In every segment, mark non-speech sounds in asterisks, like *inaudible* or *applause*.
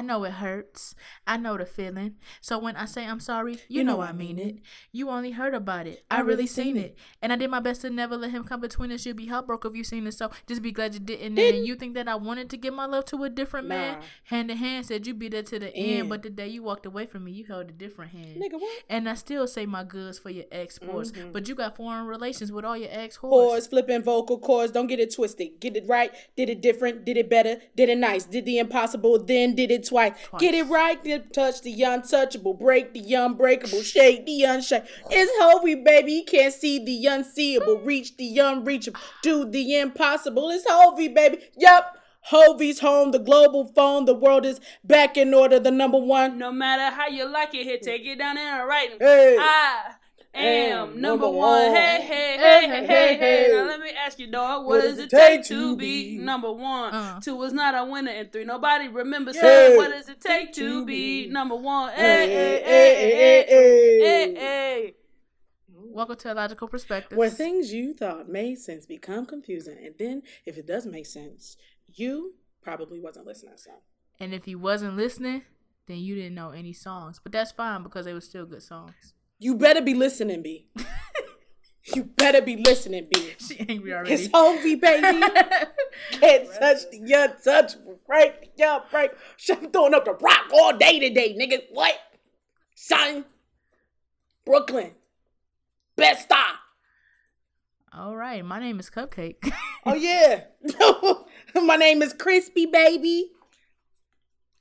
I know it hurts. I know the feeling. So when I say I'm sorry, you, know, I mean it. You only heard about it. I, really seen it. And I did my best to never let him come between us. You'd be heartbroken if you seen it. So just be glad you didn't. And you think that I wanted to give my love to a different man? Hand in hand said you'd be there to the end. End. But the day you walked away from me, you held a different hand. Nigga, what? And I still say my goods for your ex sports. Mhm. But you got foreign relations with all your ex whores. Flipping vocal cords. Don't get it twisted. Get it right. Did it different. Did it better. Did it nice. Did the impossible. Then did it twice. Get it right. Did touch the untouchable. Break the unbreakable. Shake the unshake. It's Hovi, baby. You can't see the unseeable. Reach the unreachable. Do the impossible. It's Hovi, baby. Yup. Hovi's home. The global phone. The world is back in order. The number one. No matter how you like it, here, take it down there and write. Hey. I am Am number number one. one. Hey, hey, hey, hey, hey, hey. hey. Now let me ask you, dog, what, does it take to be number one? Uh. Two is not a winner, and three, nobody remembers Yeah. saying, what does it take to be number one? Hey, hey, hey, hey, hey, hey, hey. Welcome to Illogical Perspectives. Where things you thought made sense become confusing, and then if it does make sense, you probably wasn't listening. So And if you wasn't listening, then you didn't know any songs. But that's fine because they were still good songs. You better be listening, B. *laughs* you better be listening, B. She angry already. It's Hovi, baby. *laughs* Can't touch the untouchable. Break yeah, unbreak. I'm throwing up the rock all day today, nigga. What? Son. Brooklyn. Best stop. All right, my name is Cupcake. Oh yeah. *laughs* My name is Chrispy Baby.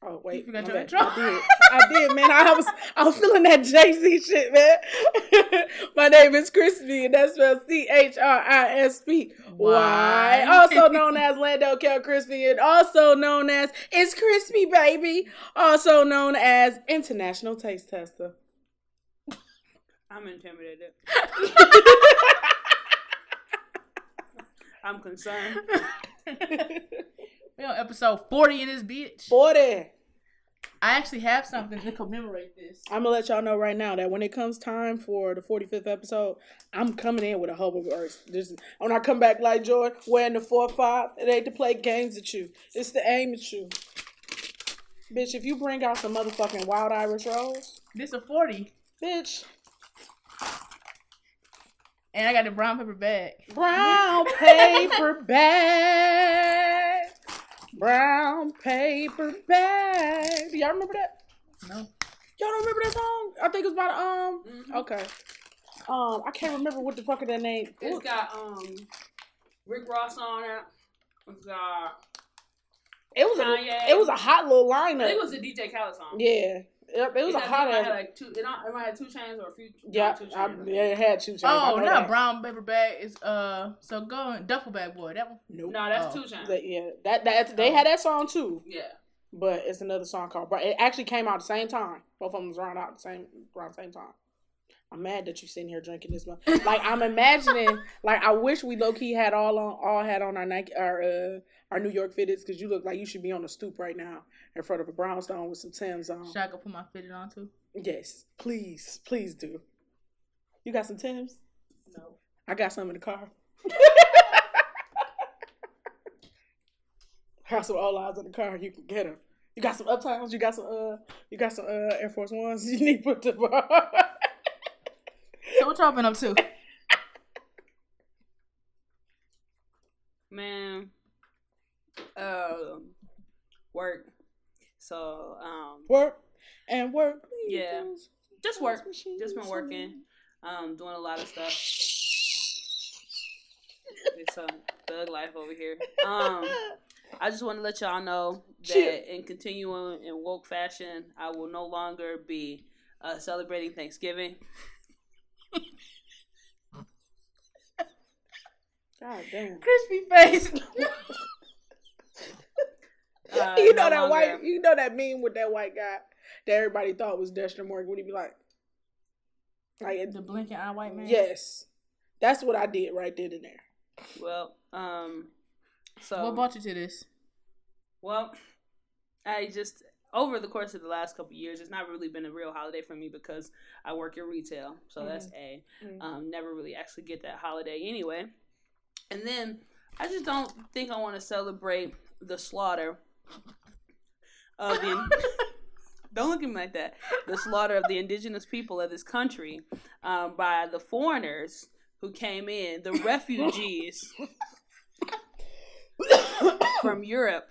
Oh wait, forgot my your intro. I did. I did, man. I was I was feeling that Jay Z shit, man. *laughs* my name is Chrispy, and that's spelled C H R I S P Y. Why? Also known as Lando Cal Chrispy, and also known as It's Chrispy Baby. Also known as International Taste Tester. I'm intimidated. *laughs* I'm concerned. *laughs* we on episode 40 in this bitch. Forty. I actually have something to commemorate this. I'm gonna let y'all know right now that when it comes time for the 45th episode, I'm coming in with a whole verse. This when I come back like Jordan, wearing the four five, it ain't to play games at you. It's to aim at you. Bitch, if you bring out some motherfucking wild Irish rolls, This a 40. bitch, And I got the brown paper bag. brown paper bag, brown paper bag. Do y'all remember that? No. Y'all don't remember that song? I think it was by the um. Mhm. Okay. Um, I can't remember what the fuck of that name. It's got um Rick Ross on it. It's got It was Kanye. a it was a hot little lineup. it was a DJ Khaled song. yeah, It was a hot ass. like two. It, might have 2 Chainz or a few. Yeah, two I, chains. yeah, it had 2 Chainz. Oh, not that. brown paper bag. It's uh, so go and duffel bag boy. That one. Nope. No, that's Oh. two chains. Yeah, that that they had that song too, yeah. but it's another song called. But it actually came out the same time. Both of them was around out the same around the same time. I'm mad that you sitting here drinking this one. *laughs* Like I'm imagining, like I wish we low key had all on all had on our Nike our uh our New York fitteds because you look like you should be on the stoop right now in front of a brownstone with some Tims on. Should I go put my fitted on too? Yes, please, please do. You got some Tims? No. I got some in the car. *laughs* Have some all eyes in the car. You can get them. You got some uptowns. You got some uh. You got some uh Air Force Ones. *laughs* You need to put the bar. So what y'all been up to? Man. Uh, work. So um, work and work. Yeah. just work. Just been working. Um, doing a lot of stuff. It's a thug life over here. Um, I just want to let y'all know that Shit. in continuing in woke fashion, I will no longer be uh, celebrating Thanksgiving. *laughs* God damn. Chrispy face. *laughs* Uh, you know no that longer- white. You know that meme with that white guy that everybody thought was Dexter Morgan. Would he be like? Like the blinking eye white man. yes, that's what I did right then and there. Well, um, so What brought you to this? Well, I just over the course of the last couple years, it's not really been a real holiday for me because I work in retail, so that's a Mhm. um, never really actually get that holiday anyway. And then I just don't think I want to celebrate the slaughter of the. *laughs* don't look at me like that. The slaughter of the indigenous people of this country um, by the foreigners who came in, the refugees *coughs* from Europe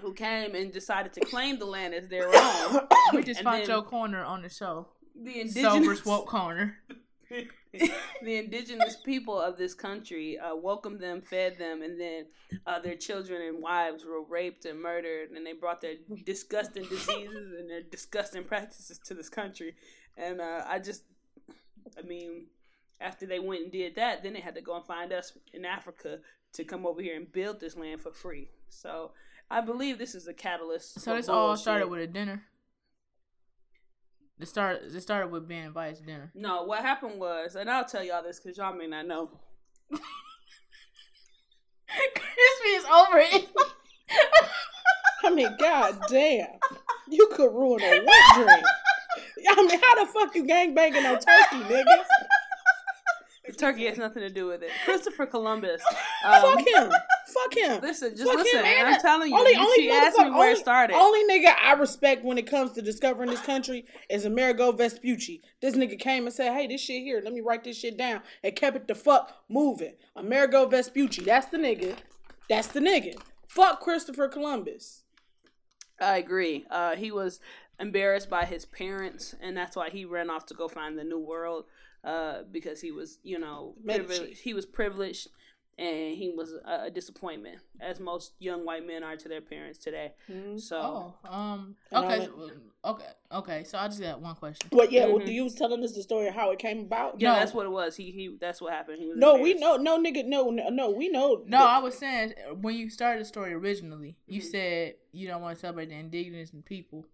who came and decided to claim the land as their own. We just And found your corner on the show. The Sober indigenous Swope Corner. The indigenous people of this country uh, welcomed them, fed them, and then uh, their children and wives were raped and murdered, and they brought their disgusting diseases and their disgusting practices to this country. And uh, I just, I mean, after they went and did that, then they had to go and find us in Africa to come over here and build this land for free. So I believe this is a catalyst. So this all started with a dinner. It started. It started with being invited to dinner. No, what happened was, and I'll tell y'all this because y'all may not know. Chrispy is over it. *laughs* I mean, god damn. You could ruin a wet dream. I mean, how the fuck you gangbanging on turkey, nigga? Turkey has nothing to do with it. Christopher Columbus. *laughs* Um, Fuck him. Fuck him. Listen, just Fuck listen. him, man. I'm telling you. Only, you only she asked me where only, it started. Only nigga I respect when it comes to discovering this country is Amerigo Vespucci. This nigga came and said, "Hey, this shit here. Let me write this shit down," and kept it the fuck moving. Amerigo Vespucci. That's the nigga. That's the nigga. Fuck Christopher Columbus. I agree. Uh, he was embarrassed by his parents, and that's why he ran off to go find the new world. Uh, because he was, you know, privileged. He was privileged, and he was a, a disappointment, as most young white men are to their parents today. So, Oh, um, I okay, went- so- okay, okay. So I just got one question. But yeah, well, Mhm. you was telling us the story of how it came about. yeah, No. that's what it was. He he. That's what happened. He was No, we know, no nigga, no, no, no, we know. No, that- I was saying when you started the story originally, you Mm-hmm. said you don't want to celebrate the indigenous people.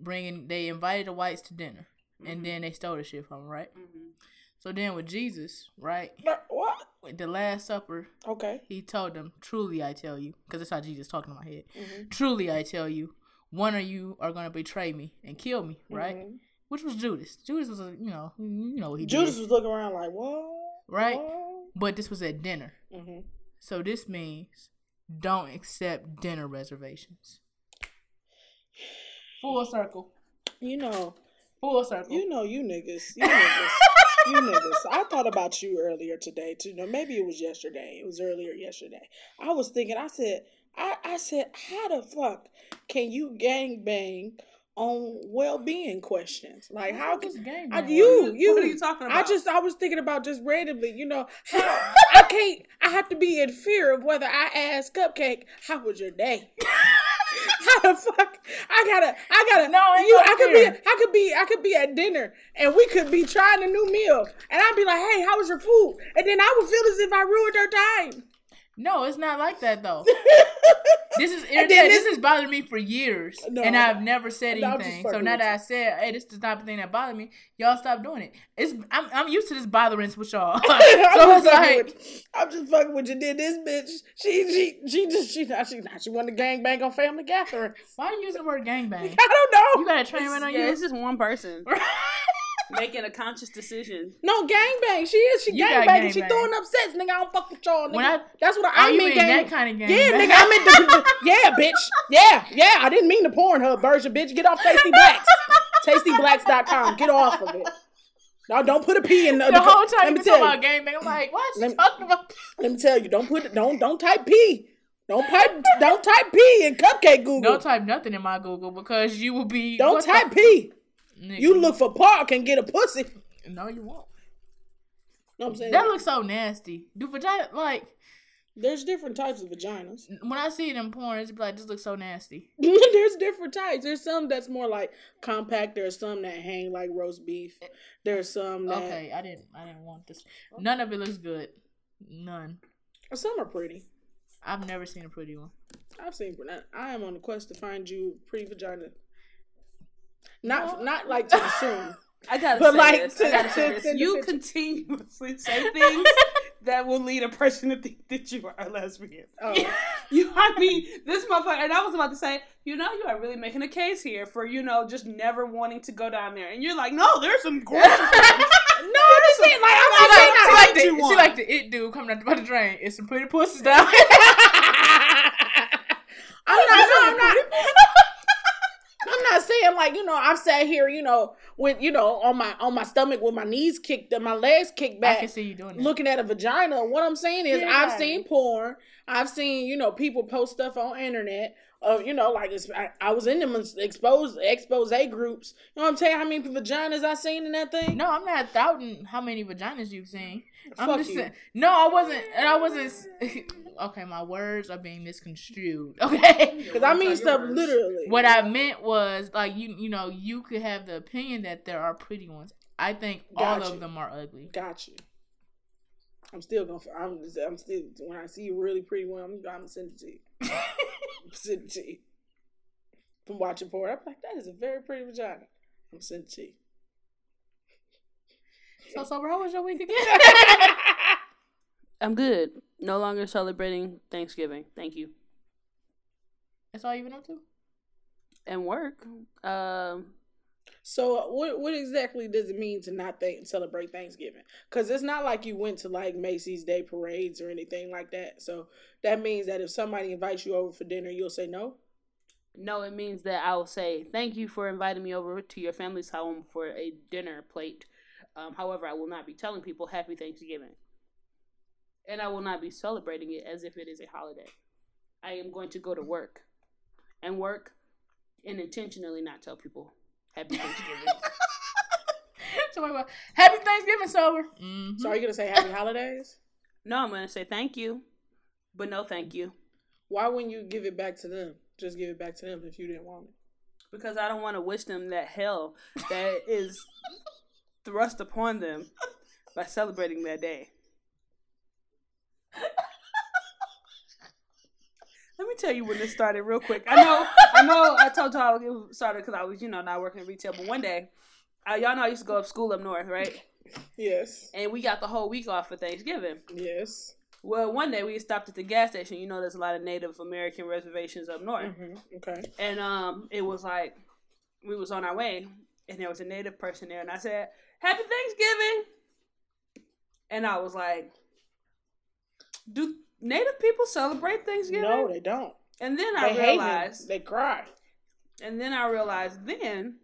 Bringing, they invited the whites to dinner, Mm-hmm. and then they stole the shit from them, right? Mhm. So then with Jesus, right, what? with the Last Supper, Okay. he told them, "Truly, I tell you," because that's how Jesus talking in my head. Mm-hmm. Truly, I tell you, one of you are gonna betray me and kill me, right? Mhm. Which was Judas. Judas was a, you know, you know what he Judas did, was looking around like, what? right? But this was at dinner, Mm-hmm. so this means don't accept dinner reservations. Full circle. You know, Full circle. you know, you niggas, you niggas, you *laughs* niggas. I thought about you earlier today too. No, maybe it was yesterday. It was earlier yesterday. I was thinking. I said, I, I said, how the fuck can you gang bang on well being questions? Like, how What's can game I, you, you, What are you talking about? I just, I was thinking about just randomly, you know, *laughs* how, I can't, I have to be in fear of whether I ask Cupcake, how was your day? *laughs* how the fuck? I gotta, I gotta, No, you, I could be. I could be, I could be at dinner and we could be trying a new meal and I'd be like, hey, how was your food? And then I would feel as if I ruined their time. No, it's not like that though. *laughs* This is irritating. This this- has bothered me for years, No, and. I've never said No, anything. So now that I said, "Hey, this is the type of thing that bothered me," y'all stop doing it. It's I'm I'm used to this bothering with y'all. *laughs* *laughs* so I'm, it's just fucking like with, I'm just fucking with you. Did this bitch? She she she just she not she not she wanted to gang bang on family gathering. why are you using the word gangbang? I don't know. You got a train run on you. it's just one person making a conscious decision. No gang bang. She is. She You gang got banging. She gangbang. throwing up sets, nigga. I don't fuck with y'all, nigga. When I- That's what I, Oh, I mean. mean Gang. that kind of gang? yeah, bang. nigga. I meant the, *laughs* the- yeah, bitch. Yeah, yeah. I didn't mean the Pornhub version, bitch. Get off Tasty Blacks. *laughs* TastyBlacks.com. Get off of it. No, don't put a P in the, the whole Let time me you tell talking you. about gangbang, I'm like, what Let you me- talking about? Let me tell you. Don't put. Don't don't type P. Don't type. don't type P in Cupcake Google. Don't type nothing in my Google because you will be. Don't what the type P. Nigga. You look for park and get a pussy. No, you won't. know what I'm saying? That looks so nasty. Do vagina like There's different types of vaginas. when I see it in porn, it's like this looks so nasty. *laughs* There's different types. There's some that's more like compact. There's some that hang like roast beef. Eh, There's some that Okay, I didn't. I didn't want this. None of it looks good. None. some are pretty. I've never seen a pretty one. I've seen. I am on a quest to find you pretty vagina. Not not like to *laughs* consume. I gotta But say like, this. to- gotta say *laughs* to this. You continuously say things *laughs* that will lead a person to think that you are a lesbian. Oh. You, I mean, this motherfucker, and I was about to say, you know, you are really making a case here for, you know, just never wanting to go down there. And you're like, no, there's some gorgeous. No, I'm just saying like I'm not saying like, she that. like the, she like the it dude coming out by the drain. It's some pretty pussies down. I'm not. No, I'm not. Saying like, you know, I've sat here, you know, with you know, on my on my stomach with my knees kicked and my legs kicked back. I can see you doing that. looking at a vagina. What I'm saying is, Yeah, I've seen porn. I've seen you know people post stuff on internet of you know like I, I was in them exposed expose groups. You know what I'm saying? How many vaginas I seen in that thing? No, I'm not doubting how many vaginas you've seen. I'm Fuck just you. saying. No, I wasn't. And I wasn't. *laughs* okay, my words are being misconstrued. *laughs* Okay. *laughs* Because I mean stuff literally. What I meant was like you. You know, you could have the opinion that there are pretty ones. I think all Got of them are ugly. Got you. I'm still gonna. I'm. I'm still. When I see a really pretty one, I'm. I'm gonna send it to you. *laughs* I'm send it to you. From watching porn, I'm like, that is a very pretty vagina. I'm sending it. So sober, how was your week again? *laughs* I'm good. No longer celebrating Thanksgiving. Thank you. That's all you've been up to. And work. Um, So what what exactly does it mean to not th- celebrate Thanksgiving? Because it's not like you went to like Macy's Day parades or anything like that. So that means that if somebody invites you over for dinner, you'll say no. no, it means that I will say thank you for inviting me over to your family's home for a dinner plate. Um, however, I will not be telling people Happy Thanksgiving. And I will not be celebrating it as if it is a holiday. I am going to go to work and work and intentionally not tell people Happy *laughs* Thanksgiving. so wait, wait. Happy Thanksgiving, sober. Mm-hmm. So are you gonna say Happy Holidays? no, I'm going to say thank you, but no thank you. Why wouldn't you give it back to them? Just give it back to them if you didn't want it. because I don't want to wish them that hell that is thrust upon them by celebrating that day. Let me tell you when this started real quick. I know, I know. I told y'all it started because I was, you know, not working in retail. But one day, uh, y'all know I used to go up school up north, right? Yes. And we got the whole week off for Thanksgiving. Yes. Well, one day we stopped at the gas station. You know, there's a lot of Native American reservations up north. hmm Okay. and um it was like we was on our way and there was a native person there and i said happy thanksgiving and i was like do native people celebrate thanksgiving No, they don't. and then They i hate realized They cry. and then i realized then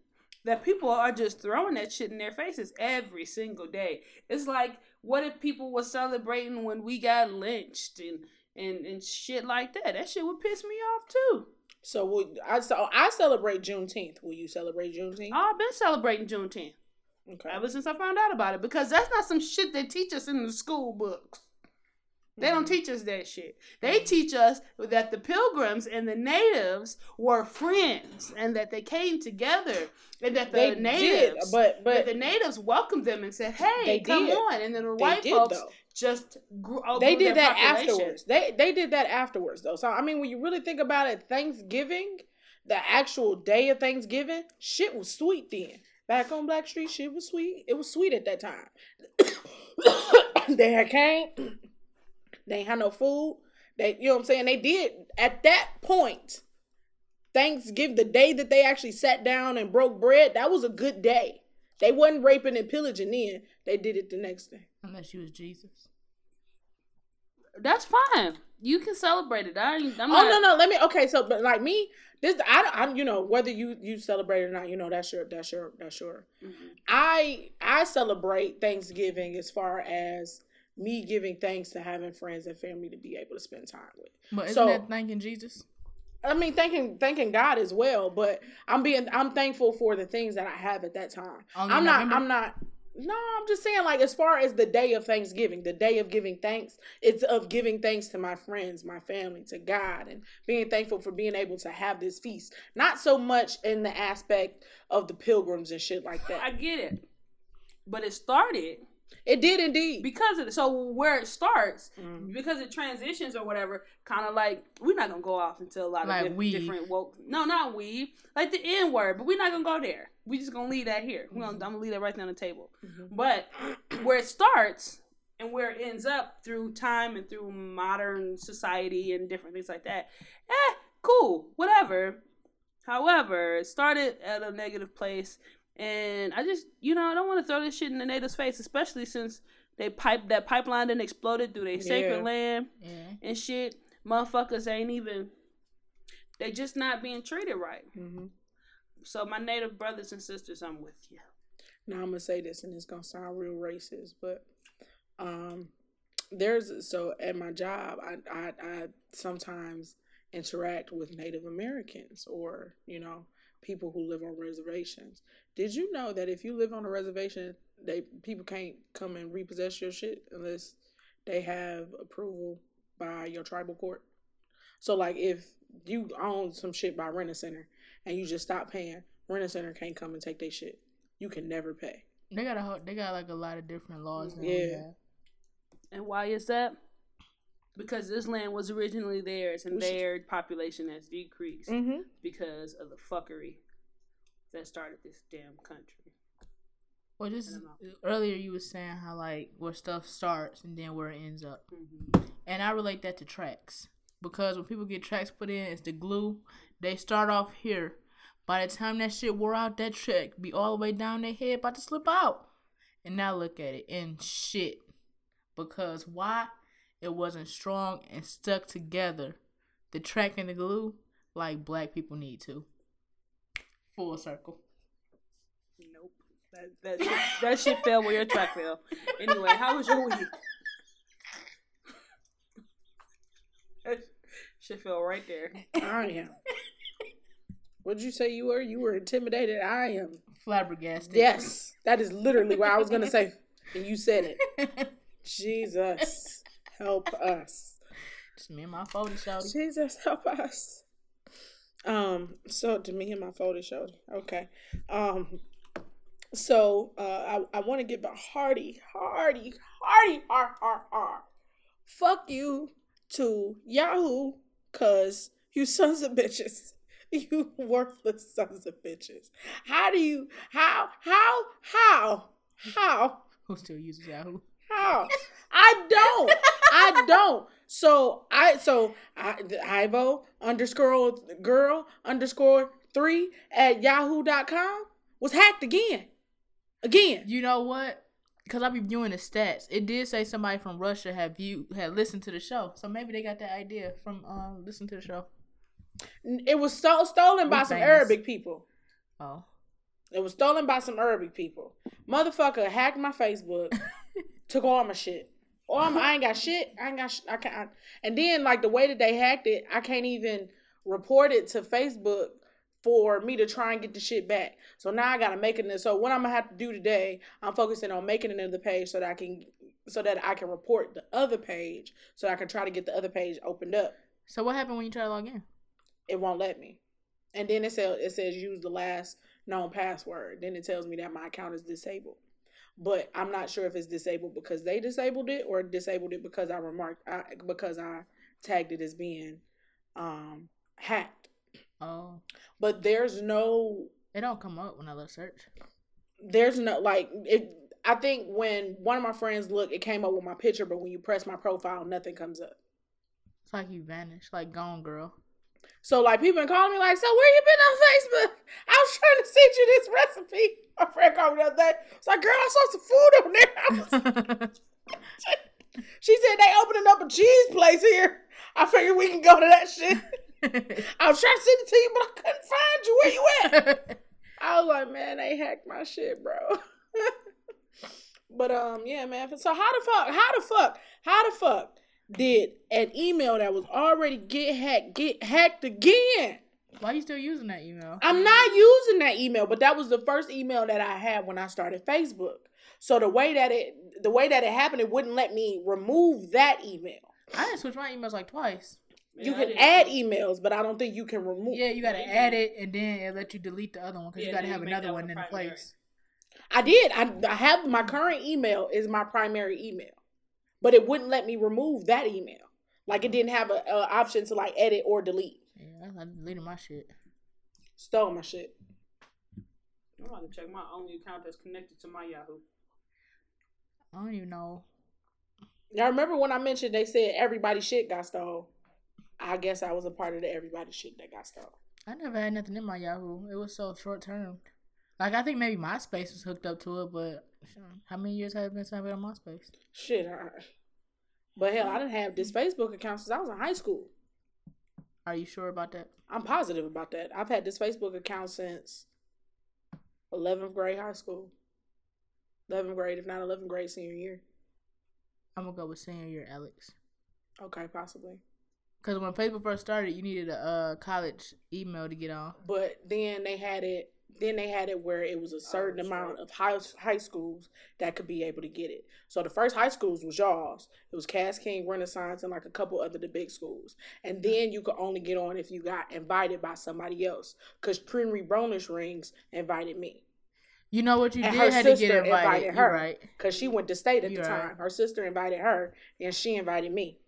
that people are just throwing that shit in their faces every single day it's like what if people were celebrating when we got lynched and and, and shit like that that shit would piss me off too So I? So I celebrate Juneteenth. Will you celebrate Juneteenth? i've been celebrating juneteenth Okay. ever since I found out about it because that's not some shit they teach us in the school books. They don't mm-hmm. teach us that shit. They mm-hmm. teach us that the pilgrims and the natives were friends and that they came together and that the They natives did, but but the natives welcomed them and said, "Hey, come did. on!" And then the they white did folks though. just grew. They did that population. afterwards. They they did that afterwards though. So I mean, when you really think about it, Thanksgiving, the actual day of Thanksgiving, shit was sweet then. Back on Black Street, shit was sweet. It was sweet at that time. *coughs* they had came. They ain't had no food. They, you know what I'm saying? They did at that point. Thanksgiving, the day that they actually sat down and broke bread, that was a good day. They wasn't raping and pillaging then. They did it the next day. Unless you was Jesus. That's fine. You can celebrate it. I ain't, I'm oh not, no no let me okay so but like me this I I'm you know whether you you celebrate or not you know that's your that's your that's your Mhm. I I celebrate Thanksgiving as far as me giving thanks to having friends and family to be able to spend time with. But isn't So- that thanking Jesus? I mean thanking thanking God as well, but I'm being I'm thankful for the things that I have at that time. Only I'm not November? I'm not no, I'm just saying like as far as the day of Thanksgiving, the day of giving thanks, it's of giving thanks to my friends, my family, to God and being thankful for being able to have this feast. Not so much in the aspect of the pilgrims and shit like that. I get it, but it started It did indeed. because of it. So where it starts, Mhm. because it transitions or whatever, kind of like we're not gonna go off into a lot of Like diff- weave. different woke. No, not we. Like the N word, but we're not gonna go there. We just gonna leave that here. We gonna, I'm gonna leave that right there on the table. Mhm. But where it starts and where it ends up through time and through modern society and different things like that, eh, cool, whatever. However, it started at a negative place, and I just, you know, I don't want to throw this shit in the natives' face, especially since they pipe that pipeline then exploded through their sacred land Yeah. and shit. Motherfuckers ain't even. They just not being treated right. Mhm. so my native brothers and sisters, I'm with you. Now I'm gonna say this, and it's gonna sound real racist, but um, there's so at my job, I I, I sometimes interact with Native Americans or you know people who live on reservations. Did you know that if you live on a reservation, they people can't come and repossess your shit unless they have approval by your tribal court? So like if you own some shit by Rent a Center and you just stop paying, Rent a Center can't come and take their shit. You can never pay. They got a they got like a lot of different laws. Now Yeah. And why is that? Because this land was originally theirs, and their population has decreased Mm-hmm. because of the fuckery that started this damn country. Well, this I is, don't earlier you were saying how like where stuff starts and then where it ends up, Mm-hmm. and I relate that to tracks because when people get tracks put in, it's the glue. They start off here. By the time that shit wore out, that track be all the way down their head, about to slip out. And now look at it and shit. Because why? It wasn't strong and stuck together. The track and the glue, like black people need to. Full circle. Nope. That that shit, that shit fell where your track fell. Anyway, how was your week? That shit fell right there. I am. What'd you say you were? You were intimidated. I am. Flabbergasted. Yes, that is literally what I was gonna say, and you said it. *laughs* Jesus, help us. Just me and my phone shouting. Jesus, help us. Um, so to me and my photo showed. Okay. Um, so uh, I I want to give a hearty, hearty, hearty, heart, heart, heart. Fuck you to Yahoo, cause you sons of bitches. *laughs* You worthless sons of bitches. How do you how how how how Who still uses Yahoo? how? I don't. *laughs* I don't. So I so I Ivo underscore girl underscore three at yahoo.com was hacked again. Again. You know what? Because I be viewing the stats. It did say somebody from Russia had view had listened to the show, so maybe they got that idea from uh listening to the show. It was so stolen by some famous. Arabic people. Oh, It was stolen by some Arabic people. Motherfucker hacked my Facebook, *laughs* took all my shit. Oh, All my, I ain't got shit. I ain't got. Sh- I can't. I- and then like the way that they hacked it, I can't even report it to Facebook for me to try and get the shit back. So now I gotta make it. So what I'm gonna have to do today, I'm focusing on making another page so that I can, so that I can report the other page, so I can try to get the other page opened up. so what happened when you try to log in? It won't let me. And then it says it says use the last known password. Then it tells me that my account is disabled. But I'm not sure if it's disabled because they disabled it or disabled it because I remarked I, because I tagged it as being um hacked. Oh, But there's no it don't come up when I look search. there's no like it I think when one of my friends looked, it came up with my picture, but when you press my profile, nothing comes up. It's like you vanished, like gone girl. So like people been calling me like, so where you been on Facebook? *laughs* I was trying to send you this recipe. *laughs* My friend called me the other day. It's like, girl, I saw some food on there. *laughs* Was- she said they opening up a cheese place here. I figured we can go to that shit. I was trying to send it to you, but I couldn't find you. Where you at? I was like, man, they hacked my shit, bro. but um, yeah, man. So how the fuck? How the fuck? How the fuck did an email that was already get hacked get hacked again? Why are you still using that email? I'm not using that email, but that was the first email that I had when I started Facebook. So the way that it the way that it happened, it wouldn't let me remove that email. I didn't switch my emails like twice. you Yeah, can add emails, but I don't think you can remove. Yeah, you gotta add it and then it let you delete the other one because Yeah, you gotta have another one one in primary. place. I did. I, I have my current email is my primary email, but it wouldn't let me remove that email. Like it mm. didn't have a, a option to like edit or delete. Yeah, I deleted my shit. Stole my shit. I'm about to check my only account that's connected to my Yahoo. I don't even know. Now remember when I mentioned they said everybody shit got stole. I guess I was a part of the everybody shit that got stole. I never had nothing in my Yahoo. It was so short term. Like I think maybe MySpace was hooked up to it, but how many years have I been signed up on MySpace? Shit, right. But hell, I didn't have this Facebook account since I was in high school. Are you sure about that? I'm positive about that. I've had this Facebook account since Eleventh grade high school. Eleventh grade, if not eleventh grade, senior year. I'm gonna go with senior year, Alex. Okay, possibly. Because when Facebook first started, you needed a uh, college email to get on. But then they had it. Then they had it where it was a certain that's amount right. of high high schools that could be able to get it. So the first high schools was y'all's. It was Cass King, Renaissance, and like a couple other the big schools. And then you could only get on if you got invited by somebody else. Cause Trinity Bonus Rings invited me. You know what you And did had to get invited. invited You're her. right. Cause she went to state at You the right. time. Her sister invited her, and she invited me.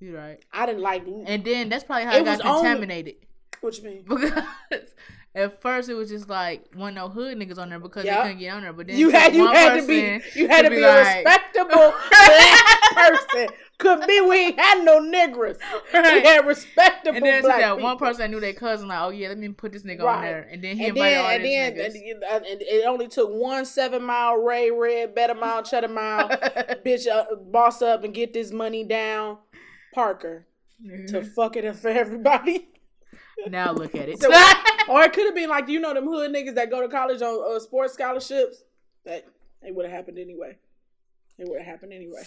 You're right. I didn't like. And then that's probably how It it, got was only- contaminated. what you mean? *laughs* Because at first it was just like one no hood niggas on there because Yep. they couldn't get on there. But then You had you had to be you had to be, a like- respectable *laughs* black person. Could be we ain't had no niggers. We had respectable And then black that people. one person I knew their cousin, like, oh yeah, let me put this nigga on there. And then he and invited then, all and these then and, it only took one seven mile Ray Red, Better Mile, Cheddar Mile, *laughs* bitch, uh, boss up and get this money down, Parker, to fuck it up for everybody. Now look at it. So- *laughs* or it could have been like you know them hood niggas that go to college on uh, sports scholarships. That it would have happened anyway. It would have happened anyway.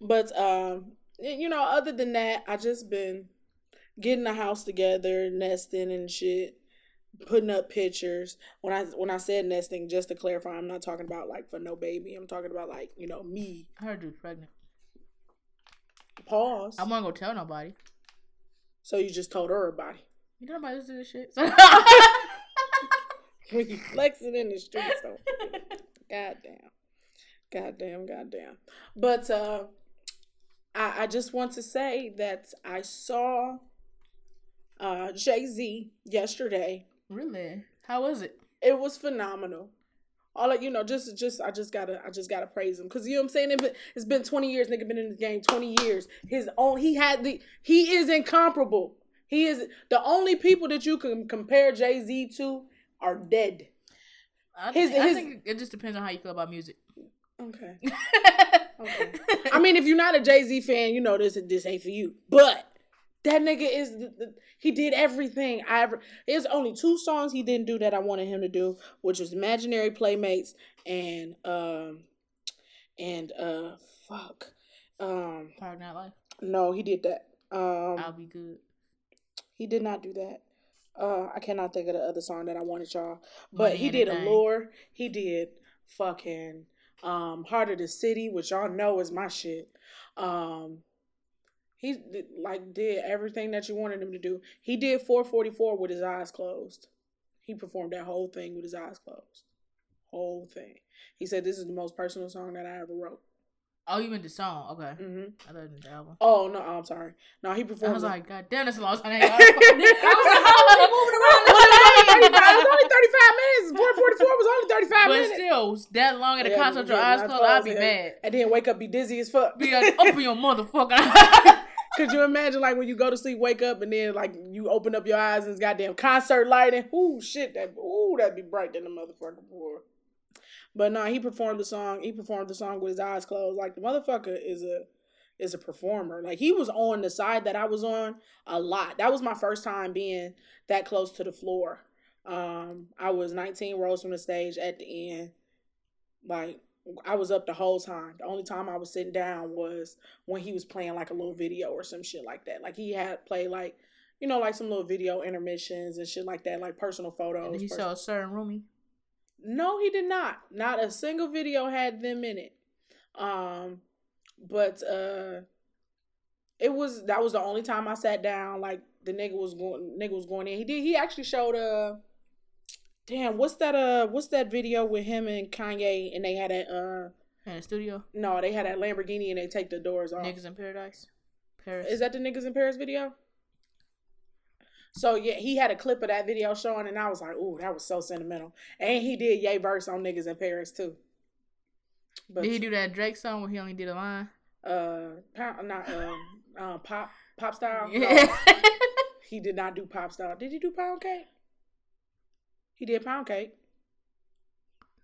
But um, you know, other than that, I just been getting the house together, nesting and shit, putting up pictures. When I when I said nesting, just to clarify, I'm not talking about like for no baby. I'm talking about like you know me. I heard you was pregnant. Pause. I wasn't gonna tell nobody. So you just told everybody. You know about listen to this shit. *laughs* when *laughs* you flexing in the streets though. Goddamn. Goddamn, goddamn. But uh I, I just want to say that I saw uh Jay-Z yesterday. really? How was it? It was phenomenal. All of you know, just just I just gotta I just gotta praise him because you know what I'm saying. It It's been 20 years. Nigga been in the game 20 years. His own he had the he is incomparable. He is the only people that you can compare Jay Z to are dead. I, His- think, I his- think it just depends on how you feel about music. Okay. *laughs* Okay. I mean, if you're not a Jay Z fan, you know this this ain't for you. But that nigga is he did everything I ever. There's only two songs he didn't do that I wanted him to do, which was Imaginary Playmates and um and uh fuck um Park Night Life. no he did that um I'll be good. he did not do that. Uh, I cannot think of the other song that I wanted y'all, but he did Allure. He did fucking um Heart of the City, which y'all know is my shit. Um, he like did everything that you wanted him to do. He did 444 with his eyes closed. He performed that whole thing with his eyes closed. Whole thing. He said this is the most personal song that I ever wrote. Oh, you meant the song? Okay. hmm I thought it the album. Oh no, I'm sorry. No, he performed. I was like, God damn, that's a long *laughs* time. I was like, how was he moving around it was only 35 stage? it was only 35 minutes. 444 was only 35 But minutes. still, that long at a Yeah, concert with your eyes closed, I'd be mad. And then wake up, be dizzy as fuck. Be like, open your *laughs* motherfucker. *laughs* Could you imagine, like, when you go to sleep, wake up, and then, like, you open up your eyes and it's goddamn concert lighting? Ooh, shit, that, ooh, that'd be bright than the motherfucker boy. But no, he performed the song. He performed the song with his eyes closed. Like the motherfucker is a is a performer. Like he was on the side that I was on a lot. That was my first time being that close to the floor. Um, I was 19 rows from the stage at the end. Like I was up the whole time. The only time I was sitting down was when he was playing like a little video or some shit like that. Like he had played like you know like some little video intermissions and shit like that, like personal photos. and he personal- saw a certain roomie. no, he did not. Not a single video had them in it. Um, but uh, it was that was the only time I sat down. Like the nigga was going, nigga was going in. He did. He actually showed uh, damn, what's that? Uh, what's that video with him and Kanye? And they had a uh, In a studio. no, they had that Lamborghini and they take the doors off. Niggas in Paradise. Paris. Is that the niggas in Paris video? So yeah, he had a clip of that video showing, and I was like, "Ooh, that was so sentimental." And he did Yay verse on niggas in Paris too. But Did he do that Drake song where he only did a line? uh, pop, not um, um, pop, pop style. *laughs* No, he did not do pop style. Did he do pound cake? He did pound cake.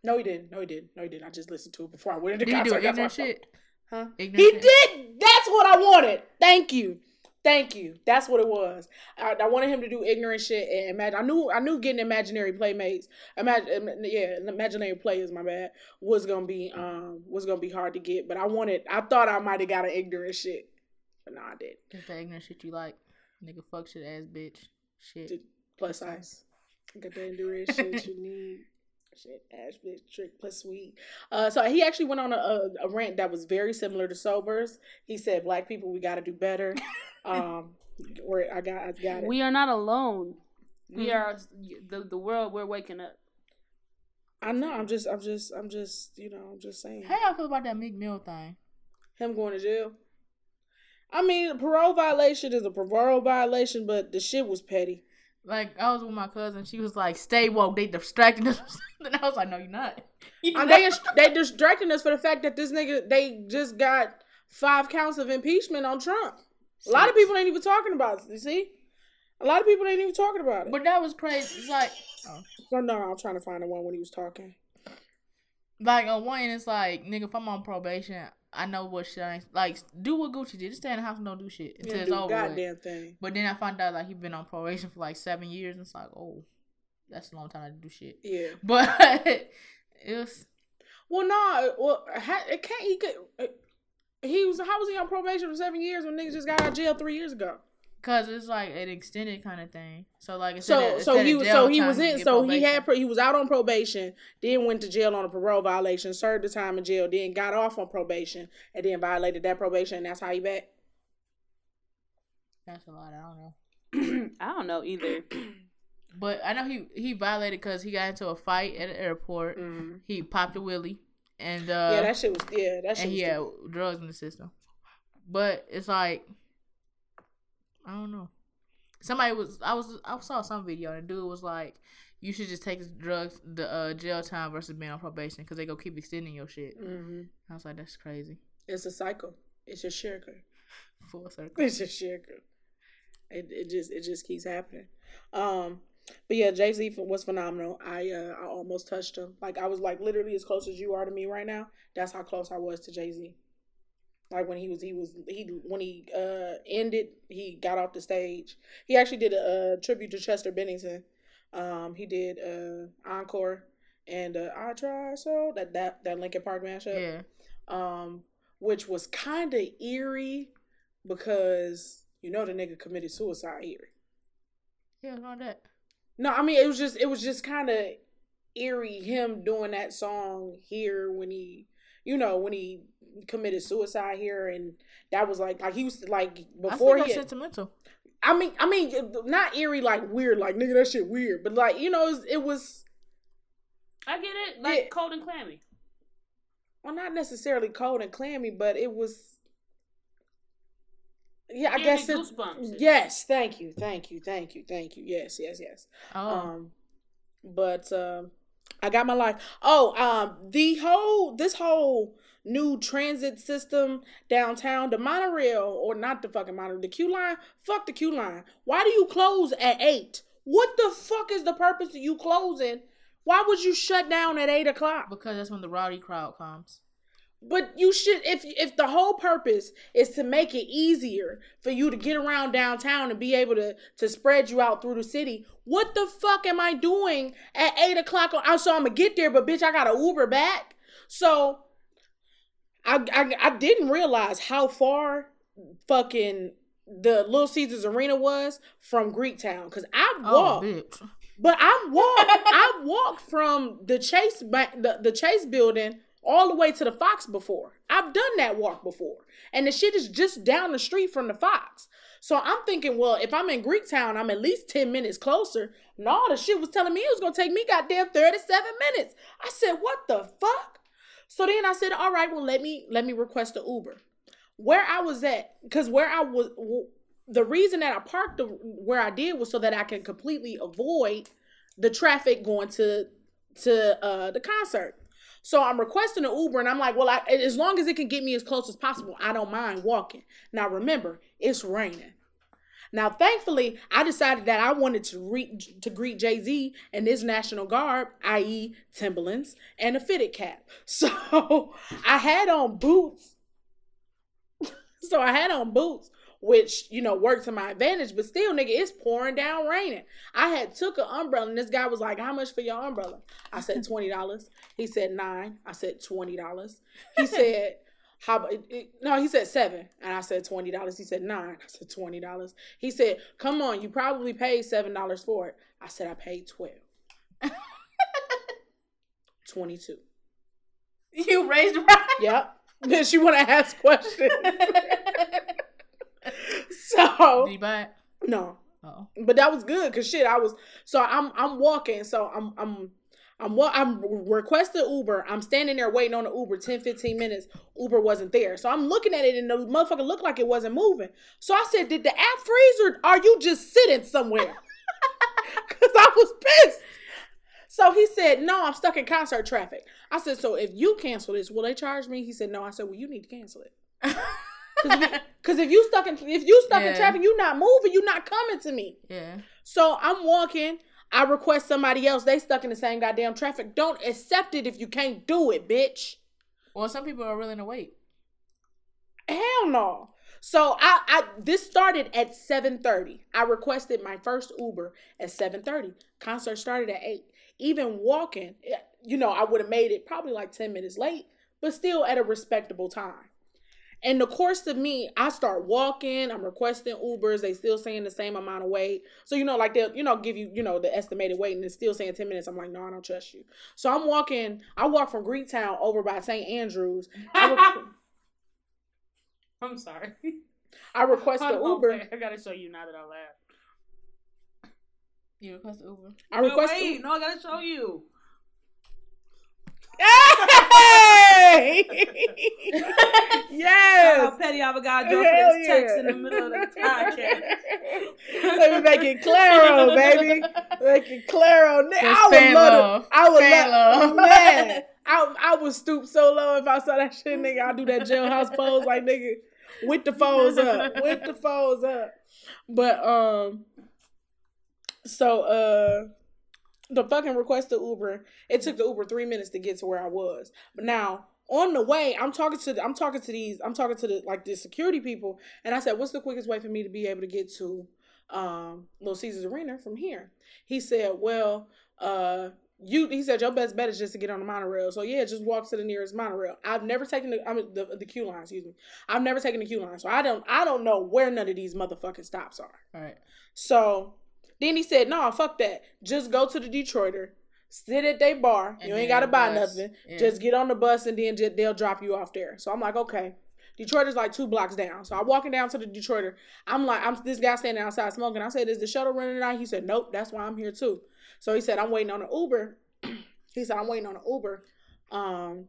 No, he didn't. No, he didn't. No, he didn't. I just listened to it before I went into did he do concert. Ignorant shit? Huh? Ignorant He shit? did. That's what I wanted. Thank you. Thank you. That's what it was. I, I, wanted him to do ignorant shit and imagine. I knew I knew getting imaginary playmates, imagine yeah, imaginary players. My bad was gonna be um was gonna be hard to get, but I wanted. I thought I might have got an ignorant shit, but no, I did. Just the ignorant shit you like, nigga. Fuck shit ass bitch. Shit. Plus size. Got the endurance shit you need. Shit, ass bitch trick plus sweet. Uh, so he actually went on a, a, a rant that was very similar to sobers. He said, "Black people, we got to do better." *laughs* Um, where I got, I got it. We are not alone. We mm-hmm. are the the world. We're waking up. I know. I'm just. I'm just. I'm just. You know. I'm just saying. How y'all feel about that Meek Mill thing? Him going to jail. I mean, parole violation is a parole violation, but the shit was petty. Like I was with my cousin, she was like, "Stay woke, they distracting us." *laughs* and I was like, "No, you're not." *laughs* You they they distracting us for the fact that this nigga they just got five counts of impeachment on Trump. A lot of people ain't even talking about it. You see, a lot of people ain't even talking about it. But that was crazy. It's like, oh. no, no, I'm trying to find the one when he was talking. Like on one, it's like, nigga, if I'm on probation, I know what shit I like. Do what Gucci did. Just stay in the house and don't do shit until yeah, it's over. Goddamn with. thing. But then I found out like he been on probation for like seven years. And it's like, oh, that's a long time to do shit. Yeah. *laughs* But *laughs* it was. Well, no, nah, well, it can't. He could. Uh, he was how was he on probation for seven years when niggas just got out of jail three years ago? Cause it's like an extended kind of thing. So like so of, so he was so he was in so probation. he had he was out on probation, then went to jail on a parole violation, served the time in jail, then got off on probation, and then violated that probation. And that's how he back. That's a lot. I don't know. *clears throat* I don't know either. *clears throat* But I know he he violated because he got into a fight at an airport. Mm-hmm. He popped a willie. And uh, yeah, that shit was yeah, that shit. And he had drugs in the system, but it's like I don't know. Somebody was I was I saw some video and the dude was like, you should just take the drugs the uh, jail time versus being on probation because they go keep extending your shit. Mm-hmm. I was like, that's crazy. It's a cycle. It's a circle. *laughs* Full circle. It's a circle. It it just it just keeps happening. Um, but yeah, Jay Z was phenomenal. I uh, I almost touched him. Like I was like literally as close as you are to me right now. That's how close I was to Jay Z. Like when he was he was he when he uh ended, he got off the stage. He actually did a, a tribute to Chester Bennington. Um, he did uh encore and uh, I try so that that that Linkin Park mashup. Yeah. Um, which was kind of eerie because you know the nigga committed suicide here. Yeah, not that. No, I mean it was just it was just kind of eerie him doing that song here when he you know when he committed suicide here and that was like like he was like before he had, sentimental. I mean I mean not eerie like weird like nigga that shit weird but like you know it was, it was I get it like yeah. cold and clammy. Well, not necessarily cold and clammy, but it was yeah, I guess it, yes. Thank you, thank you, thank you, thank you. Yes, yes, yes. Oh. Um, but um, I got my life. Oh, um, the whole this whole new transit system downtown, the monorail or not the fucking monorail, the Q line. Fuck the Q line. Why do you close at eight? What the fuck is the purpose of you closing? Why would you shut down at eight o'clock? Because that's when the rowdy crowd comes. But you should if if the whole purpose is to make it easier for you to get around downtown and be able to to spread you out through the city, what the fuck am I doing at eight o'clock? On, so I'm gonna get there, but bitch, I got to Uber back. So I, I I didn't realize how far fucking the Little Caesars Arena was from Greektown because I oh, walked. Oh, but I walked. *laughs* I walked from the Chase the, the Chase building all the way to the Fox before. I've done that walk before. And the shit is just down the street from the Fox. So I'm thinking, well, if I'm in Greektown, I'm at least 10 minutes closer. No, the shit was telling me it was gonna take me goddamn 37 minutes. I said, what the fuck? So then I said, all right, well, let me let me request an Uber. Where I was at, because where I was the reason that I parked the, where I did was so that I can completely avoid the traffic going to to uh the concert. So I'm requesting an Uber and I'm like, well, I, as long as it can get me as close as possible, I don't mind walking. Now remember, it's raining. Now, thankfully, I decided that I wanted to re- to greet Jay Z in his national garb, i.e., Timberlands and a fitted cap. *laughs* So I had on boots. *laughs* so I had on boots which you know worked to my advantage. But still, nigga, it's pouring down, raining. I had took an umbrella, and this guy was like, "How much for your umbrella?" I said *laughs* twenty dollars. He said nine. I said twenty dollars. He said. *laughs* How about it, no? He said seven, and I said twenty dollars. He said nine. I said twenty dollars. He said, "Come on, you probably paid seven dollars for it." I said, "I paid twelve. *laughs* Twenty-two. You raised right. Yep. Then she want to ask questions. *laughs* *laughs* so Did you buy it? no, Oh. but that was good because shit, I was so I'm I'm walking, so I'm I'm. I'm wa- I'm requesting Uber. I'm standing there waiting on the Uber 10, 15 minutes. Uber wasn't there. So I'm looking at it and the motherfucker looked like it wasn't moving. So I said, Did the app freeze or are you just sitting somewhere? *laughs* Because I was pissed. So he said, No, I'm stuck in concert traffic. I said, So if you cancel this, will they charge me? He said, No. I said, Well, you need to cancel it. Because if you stuck in if you stuck in traffic, you not moving, You're not coming to me. yeah. So I'm walking. I request somebody else. They stuck in the same goddamn traffic. Don't accept it if you can't do it, bitch. Well, some people are willing to wait. Hell no. So I, I this started at 7:30. I requested my first Uber at 7:30. Concert started at 8. Even walking, eh, you know, I would have made it probably like 10 minutes late, but still at a respectable time. In the course of me, I start walking, I'm requesting Ubers, they still saying the same amount of wait. So, you know, like they'll, you know, give you, you know, the estimated wait and it's still saying 10 minutes. I'm like, no, I don't trust you. So I'm walking, I walk from Greektown over by St. Andrews. I, re- *laughs* I'm sorry. I request the Uber. wait, I gotta show you now that I laugh. You request Uber. I No, request wait, no, I gotta show you. *laughs* Shout yes. out Petty Avogadro Hell for this text yeah. in the middle of the podcast. Let me make it claro, baby. Make it claro. Ni- I would love to. I would Fan love. low. *laughs* Man, I I would stoop so low if I saw that shit, nigga. I'll do that jailhouse pose, like nigga, with the foes up, with the foes up. But um, so uh, the fucking request the Uber. It took the Uber three minutes to get to where I was. But now on the way, I'm talking to I'm talking to these I'm talking to the like the security people, and I said, "What's the quickest way for me to be able to get to um Little Caesars Arena from here?" He said, "Well, uh." You, he said your best bet is just to get on the monorail. So yeah, just walk to the nearest monorail. I've never taken the I mean the the Q line, excuse me. I've never taken the Q line, so I don't I don't know where none of these motherfucking stops are. All right. So then he said, "No, fuck that. Just go to the Detroiter, sit at their bar. And you ain't got to buy bus. nothing. Yeah. Just get on the bus and then ju- they'll drop you off there." So I'm like, "Okay." Detroit is like two blocks down. So I'm walking down to the Detroiter. I'm like, I'm this guy standing outside smoking. I said, "Is the shuttle running tonight?" He said, "Nope. That's why I'm here too." So he said, "I'm waiting on an Uber." *clears throat* he said, "I'm waiting on an Uber." Um,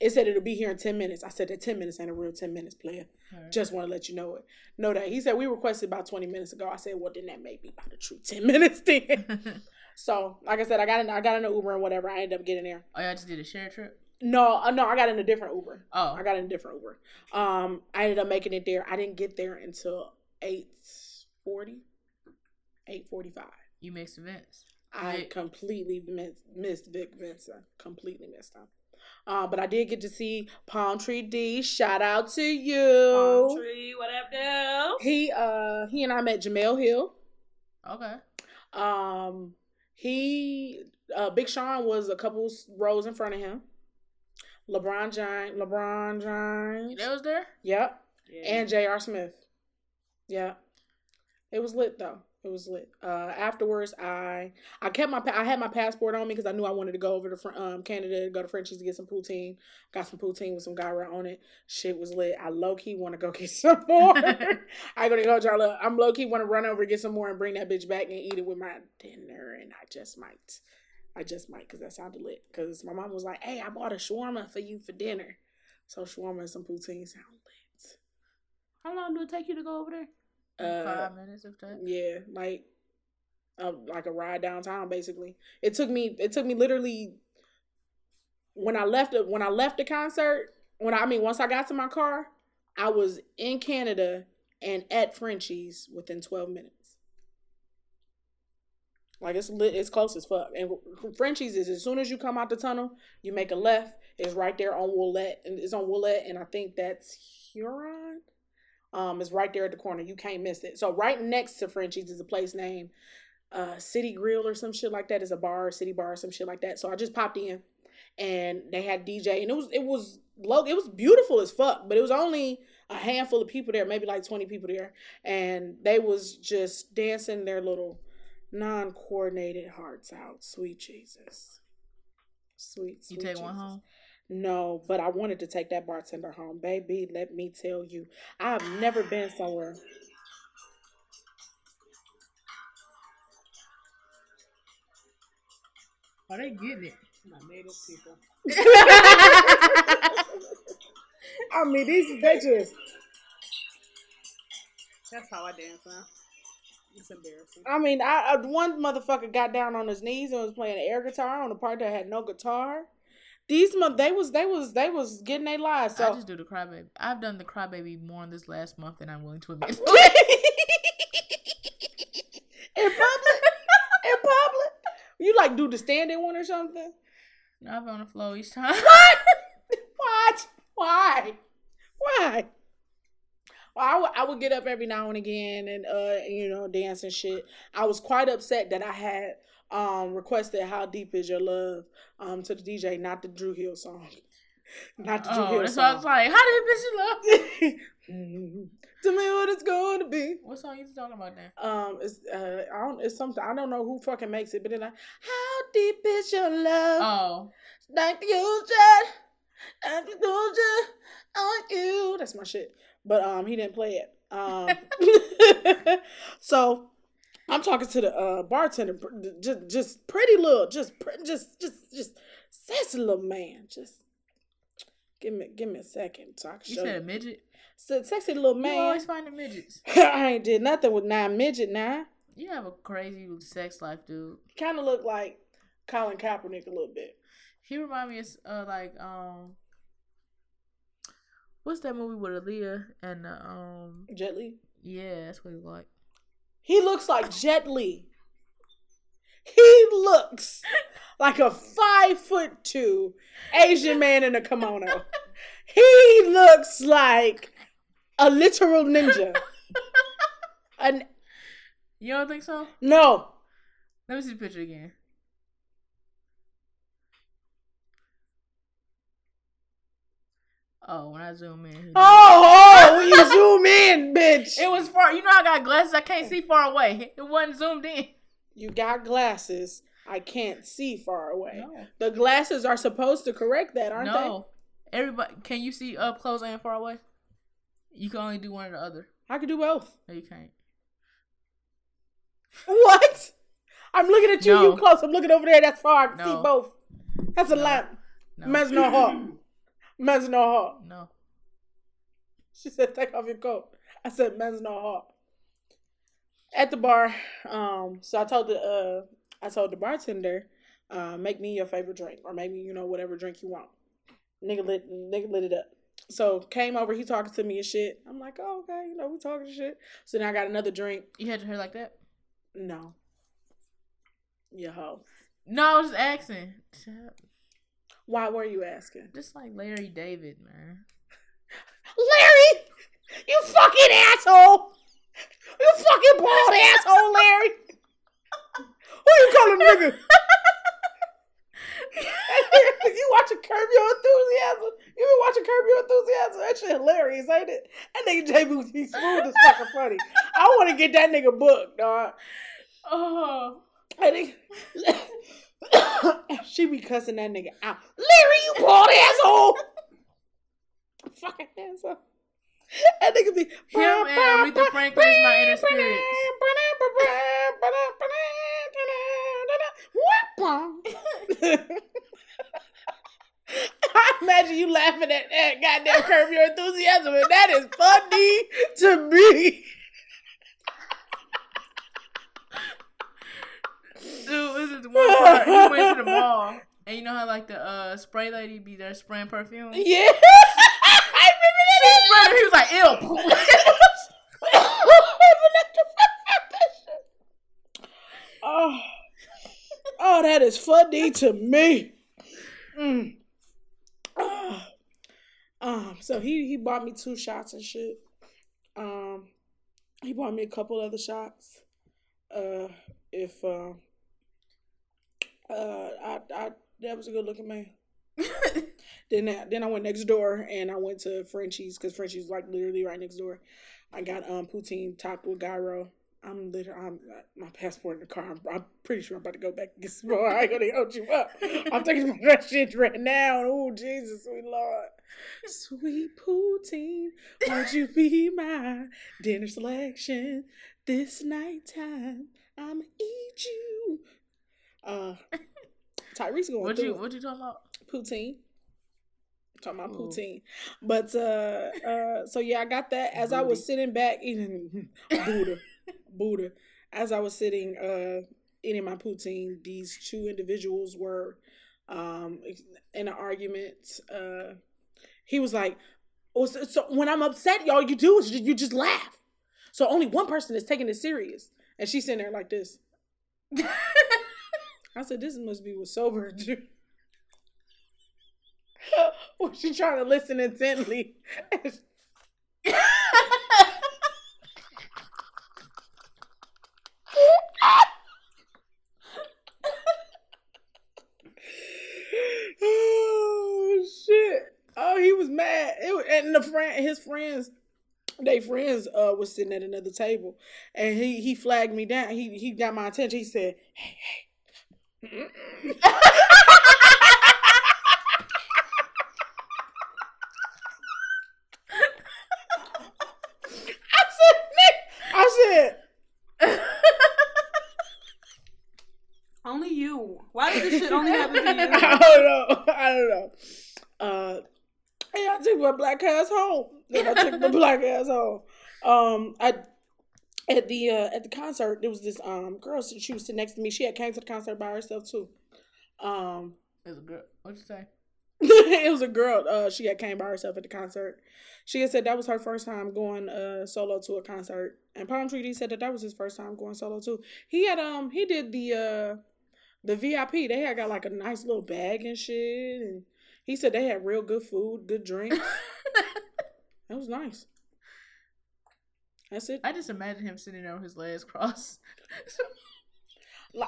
it said it'll be here in ten minutes. I said that ten minutes ain't a real ten minutes, player. Right. Just want to let you know it. Know that he said we requested about twenty minutes ago. I said, well, then that may be about a true ten *laughs* minutes then. *laughs* so, like I said, I got in, I got in an Uber and whatever. I ended up getting there. oh, y'all just did a share trip. No, uh, no, I got in a different Uber. Oh, I got in a different Uber. Um, I ended up making it there. I didn't get there until eight forty, eight forty-five. you mixed events. I completely missed, missed Vic Mensa. Completely missed him. Uh, but I did get to see Palm Tree D. Shout out to you. Palm tree, what up, though? He uh he and I met Jemele Hill. Okay. Um he uh Big Sean was a couple rows in front of him. LeBron James, LeBron James. That was there. Yep. Yeah. And J.R. Smith. Yeah. It was lit though. It was lit. Uh, afterwards, I I kept my I had my passport on me because I knew I wanted to go over to um Canada to go to Frenchie's to get some poutine. Got some poutine with some gyro on it. Shit was lit. I low key want to go *laughs* get some more. *laughs* I gonna go y'all. I'm low key want to run over get some more and bring that bitch back and eat it with my dinner. And I just might. I just might because that sounded lit. Because my mom was like, "Hey, I bought a shawarma for you for dinner." So shawarma and some poutine sound lit. How long do it take you to go over there? Uh, Five minutes of that. Yeah, like uh, like a ride downtown basically. It took me it took me literally when I left the when I left the concert, when I, I mean once I got to my car, I was in Canada and at Frenchie's within 12 minutes. Like it's lit, it's close as fuck. And Frenchie's is as soon as you come out the tunnel, you make a left. It's right there on Ouellette, and it's on Ouellette, and I think that's Huron Um, it's right there at the corner. You can't miss it. So right next to Frenchie's is a place named uh City Grill or some shit like that. Is a bar, City Bar, or some shit like that. So I just popped in, and they had DJ, and it was it was low. It was beautiful as fuck, but it was only a handful of people there, maybe like twenty people there, and they was just dancing their little non-coordinated hearts out. Sweet Jesus, sweet. You sweet take one home. No, but I wanted to take that bartender home, baby. Let me tell you, I've never been somewhere. Are they getting it? My native people. *laughs* I mean, these they just. That's how I dance now. It's embarrassing. I mean, I, I one motherfucker got down on his knees and was playing air guitar on a part that had no guitar. These month they was they was they was getting their lives. So I just do the crybaby. I've done the crybaby more in this last month than I'm willing to admit. *laughs* in public, in public, you like do the standing one or something. no, I've been on the floor each time. *laughs* What? Why? Why? Well, I would, I would get up every now and again and uh you know dance and shit. I was quite upset that I had um requested "How Deep Is Your Love" um to the DJ, not the Dru Hill song, *laughs* not the Dru oh, Hill that's why I was song. like, how deep is your love? *laughs* Tell me what it's going to be. What song you talking about now? Um, it's uh, I don't. It's something I don't know who fucking makes it, but then like, how deep is your love? Oh, like the ocean, like ocean on you. That's my shit. But um, he didn't play it. Um, *laughs* so I'm talking to the uh bartender, just just pretty little, just just just just sassy little man. Just give me give me a second so I can you said a midget. So, sexy little man. You always find the midgets. *laughs* I ain't did nothing with nine midget now. You have a crazy sex life, dude. Kind of look like Colin Kaepernick a little bit. He remind me of uh, like um, what's that movie with Aaliyah and uh, um, Jet Li. yeah, that's what he like. He looks like Jet Li. He looks like a five foot two Asian man in a kimono. He looks like a literal ninja. *laughs* An You don't think so? no. Let me see the picture again. Oh, when I zoom in, Oh, oh, *laughs* when you zoom in, bitch. it was far. You know, I got glasses. I can't see far away. It wasn't zoomed in. You got glasses. I can't see far away. No. The glasses are supposed to correct that, aren't they? no, everybody. Can you see up close and far away? You can only do one or the other. I could do both. No, you can't. *laughs* What? I'm looking at you. No. You close. I'm looking over there. That's far. I can see both. That's a No. lamp. No, Man's no heart. Man's no heart. no. She said, "Take off your coat." I said, "Man's no heart." At the bar, um, so I told the uh, I told the bartender, uh, make me your favorite drink, or maybe you know whatever drink you want. Nigga lit, nigga lit it up. So came over, he talking to me and shit. I'm like, oh, okay, you know, we talking shit. So then I got another drink. You had your hair like that? No, yo ho. No, I was just asking. Why were you asking? Just like Larry David, man. Larry, you fucking asshole! You fucking bald asshole, Larry! Who you calling nigga? *laughs* you watching Curb Your Enthusiasm? You been watching Curb Your Enthusiasm? That shit hilarious, ain't it? That nigga J Booty Smoove is fucking funny. I want to get that nigga booked, dog. Oh, I think *coughs* she be cussing that nigga out. Larry, you bald asshole! *laughs* fucking asshole. That nigga be Him and Aretha Franklin is my inner spirits. I imagine you laughing at that goddamn curb your enthusiasm, and that is funny to me. This one part. He went to the *laughs* mall, and you know how like the uh spray lady be there spraying perfume. Yeah, *laughs* I sprayed him. He was like, "Ew." *laughs* oh, oh, that is funny to me. Mm. Ah. *sighs* Um, so he he bought me two shots and shit. Um, he bought me a couple other shots. Uh, if uh, uh, I, I that was a good looking man. *laughs* then I, then I went next door and I went to Frenchie's because Frenchie's like literally right next door. I got um poutine topped with gyro. I'm literally I'm my passport in the car. I'm, I'm pretty sure I'm about to go back and get some more. I ain't gonna hold you up. I'm thinking about that shit right now. Oh Jesus, sweet Lord, sweet poutine, won't you be my dinner selection this nighttime? I'ma eat you. Uh, *laughs* Tyrese going What through you what you talking about? poutine. I'm Talking about Ooh. poutine, but uh, uh, so yeah, I got that as I was sitting back eating *laughs* Buddha, Buddha. As I was sitting uh eating my poutine, these two individuals were um in an argument. Uh, he was like, oh, so, so when I'm upset, y'all, you do is you, you just laugh. So only one person is taking it serious, and she's sitting there like this. *laughs* I said, this must be *laughs* what sober do. was she trying to listen intently? oh shit! Oh, he was mad. It and the friend, his friends, they friends, uh, was sitting at another table, and he he flagged me down. He he got my attention. He said, "Hey, hey." I said, Nick, I said, Only you. Why does this shit only happen to *laughs* I you? don't know. I don't know. Uh, I took my black ass home. Then I took my black ass home. Um, I at the uh, at the concert there was this um girl. She was sitting next to me. She had came to the concert by herself too. Um, was a girl. What you say? *laughs* it was a girl. Uh, she had came by herself at the concert. She had said that was her first time going uh solo to a concert. And Palm Tree D said that that was his first time going solo too. He had um he did the uh the VIP. They had got like a nice little bag and shit. And he said they had real good food, good drinks. *laughs* That was nice. That's it. I just imagine him sitting there with his legs crossed.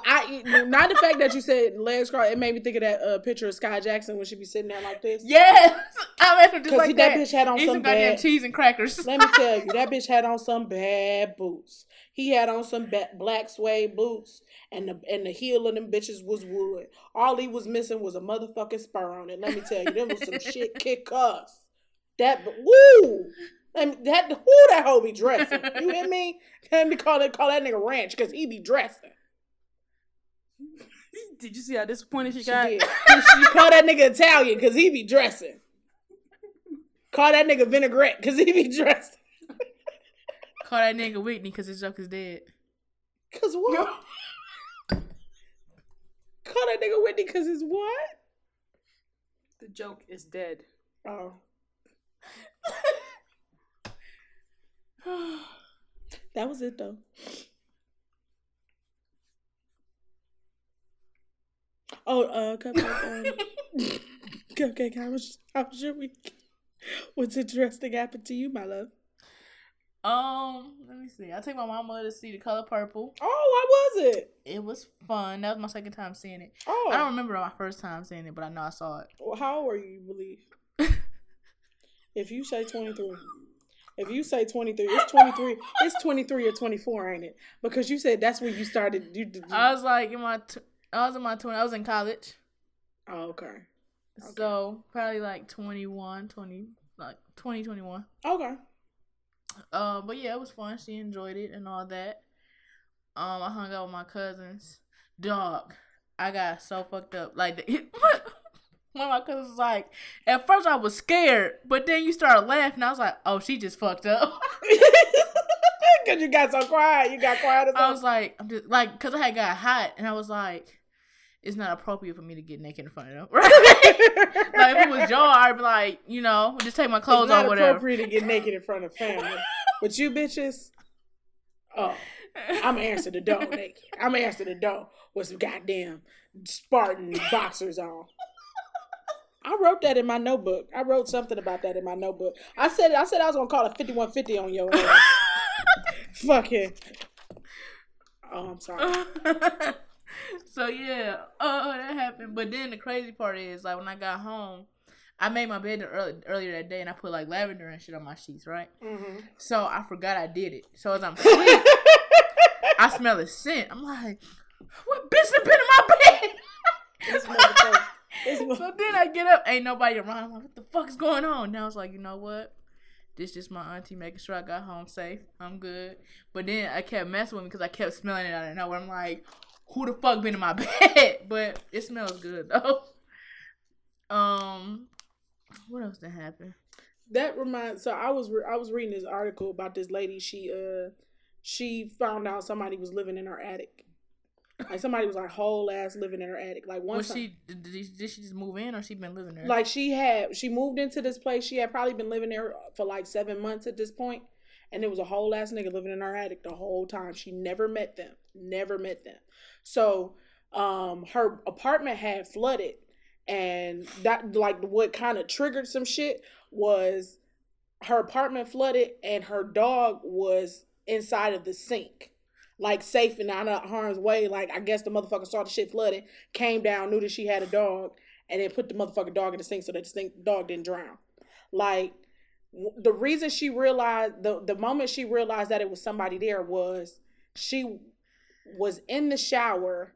I not the fact that you said legs crossed. It made me think of that uh, picture of Skai Jackson when she be sitting there like this. yes, I imagine just like he- that. that bitch had on Eat some goddamn bad- cheese and crackers. Let me tell you, that *laughs* bitch had on some bad boots. He had on some ba- black suede boots, and the and the heel of them bitches was wood. All he was missing was a motherfucking spur on it. Let me tell you, them was some shit *laughs* kick us. That woo. Let me, that who that hoe be dressing? You hear me? *laughs* Let me call it call that nigga ranch because he be dressing. *laughs* Did you see how disappointed she She got? did. *laughs* She call that nigga Italian because he be dressing. Call that nigga vinaigrette because he be dressing. Call that nigga Whitney because his joke is dead. Cause what? Call that nigga Whitney cause it's what? The joke is dead. Oh. *sighs* that was it though. Oh, uh, Cupcake, um, *laughs* Cupcake, how was, how was your week? What's interesting happened to you, my love? Um, let me see. I took my mama to see the color purple. Oh, how was it? It was fun. That was my second time seeing it. Oh, I don't remember my first time seeing it, but I know I saw it. Well, how old are you, you believe? *laughs* if you say 23. If you say 23, it's 23. It's 23 or 24, ain't it? Because you said that's when you started. You, you, I was like in my, t- I was in my twenty. I was in college, oh, okay. so probably like 21, 20, like 20, 21. Okay. Uh, but yeah, it was fun. She enjoyed it and all that. Um, I hung out with my cousins. Dog, I got so fucked up. Like the, *laughs* one *laughs* of my cousins was like, at first I was scared, but then you started laughing. I was like, oh, she just fucked up. *laughs* Because you got so quiet. You got quiet as I was like, I'm just like, cause I had got hot, and I was like, it's not appropriate for me to get naked in front of them. *laughs* Right? like if it was y'all, I'd be like, you know, just take my clothes it's not off, whatever. appropriate to get naked in front of family. but you bitches, oh, I'm answer the door naked. I'm answer the door with some goddamn Spartan boxers on. I wrote that in my notebook. I wrote something about that in my notebook. I said I said I was gonna call it fifty one fifty on your ass. *laughs* Fucking. Oh, I'm sorry. *laughs* so yeah, oh that happened. But then the crazy part is like when I got home, I made my bed early, earlier that day and I put like lavender and shit on my sheets, right? Mm-hmm. So I forgot I did it. So as I'm asleep, I smell a scent. I'm like, what bitch has been in my bed? This motherfucker. This *laughs* so then I get up, ain't nobody around. I'm like, what the fuck's going on? Now I was like, you know what? This just my auntie making sure I got home safe. I'm good. But then I kept messing with me because I kept smelling it out of nowhere. I'm like, who the fuck been in my *laughs* bed? But it smells good though. *laughs* Um, what else did happen? that reminds. So I was re- I was reading this article about this lady. She uh she found out somebody was living in her attic. Like somebody was like whole ass living in her attic. Like Was she did, did did she just move in or she been living there? like she had she moved into this place. She had probably been living there for like seven months at this point, and it was a whole ass nigga living in her attic the whole time. She never met them, never met them. So, um, her apartment had flooded, and that like what kind of triggered some shit was her apartment flooded, and her dog was inside of the sink. Like safe and out of harm's way. Like I guess the motherfucker saw the shit flooding, came down, knew that she had a dog, and then put the motherfucking dog in the sink so that the sink dog didn't drown. Like the reason she realized the the moment she realized that it was somebody there was she was in the shower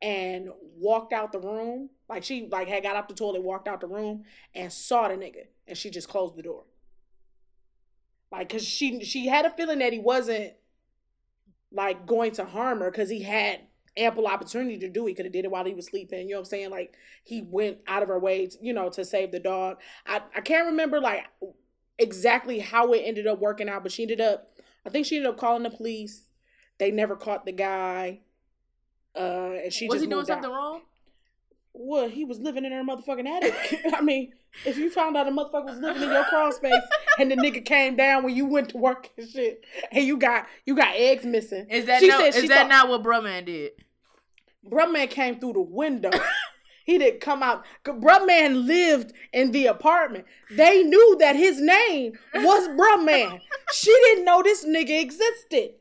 and walked out the room. Like she like had got out the toilet, walked out the room, and saw the nigga, and she just closed the door. Like, cause she she had a feeling that he wasn't like going to harm her because he had ample opportunity to do. it. He could have did it while he was sleeping. You know what I'm saying? Like he went out of her way, to, you know, to save the dog. I I can't remember like exactly how it ended up working out, but she ended up. I think she ended up calling the police. They never caught the guy. Uh, and she was he doing moved out. something wrong? Well, he was living in her motherfucking attic. *laughs* I mean, if you found out a motherfucker was living in your crawl space and the nigga came down when you went to work and shit, and you got you got eggs missing. Is that She no, said is she that thought- not what Brumman did? Bruh man came through the window. *laughs* he didn't come out. 'Cause Bruh man lived in the apartment. They knew that his name was Bruh man. she didn't know this nigga existed.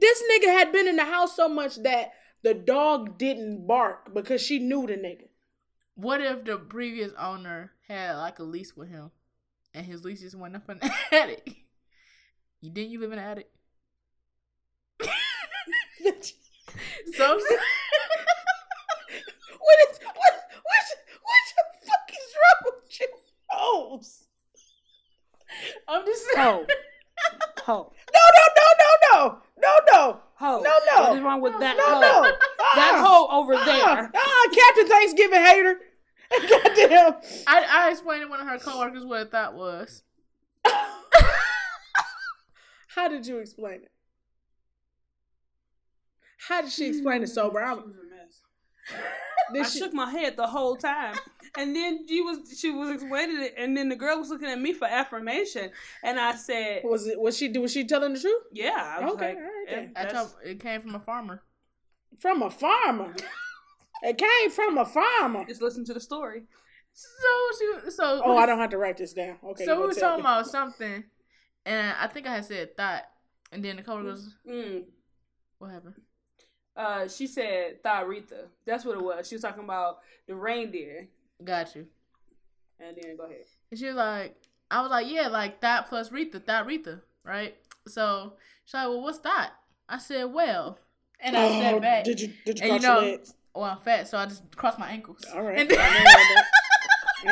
This nigga had been in the house so much that the dog didn't bark because she knew the nigga. What if the previous owner had like a lease with him, and his lease just went up in the *laughs* attic? You didn't you live in the attic? *laughs* So What is what what what the fuck is wrong with you? Oh, I'm just Ho. *laughs* Ho. no no no no no no no Ho. No, no. What is wrong with that no hoe? no That Ah, hoe over ah, there. ah, Captain Thanksgiving hater. Goddamn. I, I explained to one of her coworkers what that was. *laughs* How did you explain it? How did she explain it sober? I'm, *laughs* I she, shook my head the whole time. And then she was she was explaining it, and then the girl was looking at me for affirmation, and I said, was it was she was she telling the truth? "Yeah." I was Okay, like, all right "Yeah. I told, it came from a farmer. From a farmer. *laughs* It came from a farmer. just listen to the story." So she so Oh, I don't have to write this down. Okay. so you we gonna was talking me. about something, and I think I had said thought, and then the coworker goes, Mm. "What happened?" Uh, she said Tharitha. That's what it was. She was talking about the reindeer. Got you. And then go ahead. And she was like, I was like, yeah, like that plus Retha, that Retha, right? So she's like, well, what's that? I said, well, and I Oh, sat back. Did you did you And cross you know- your legs? Oh, well, I'm fat, so I just cross my ankles. All right. And Ain't then- nothing wrong with that.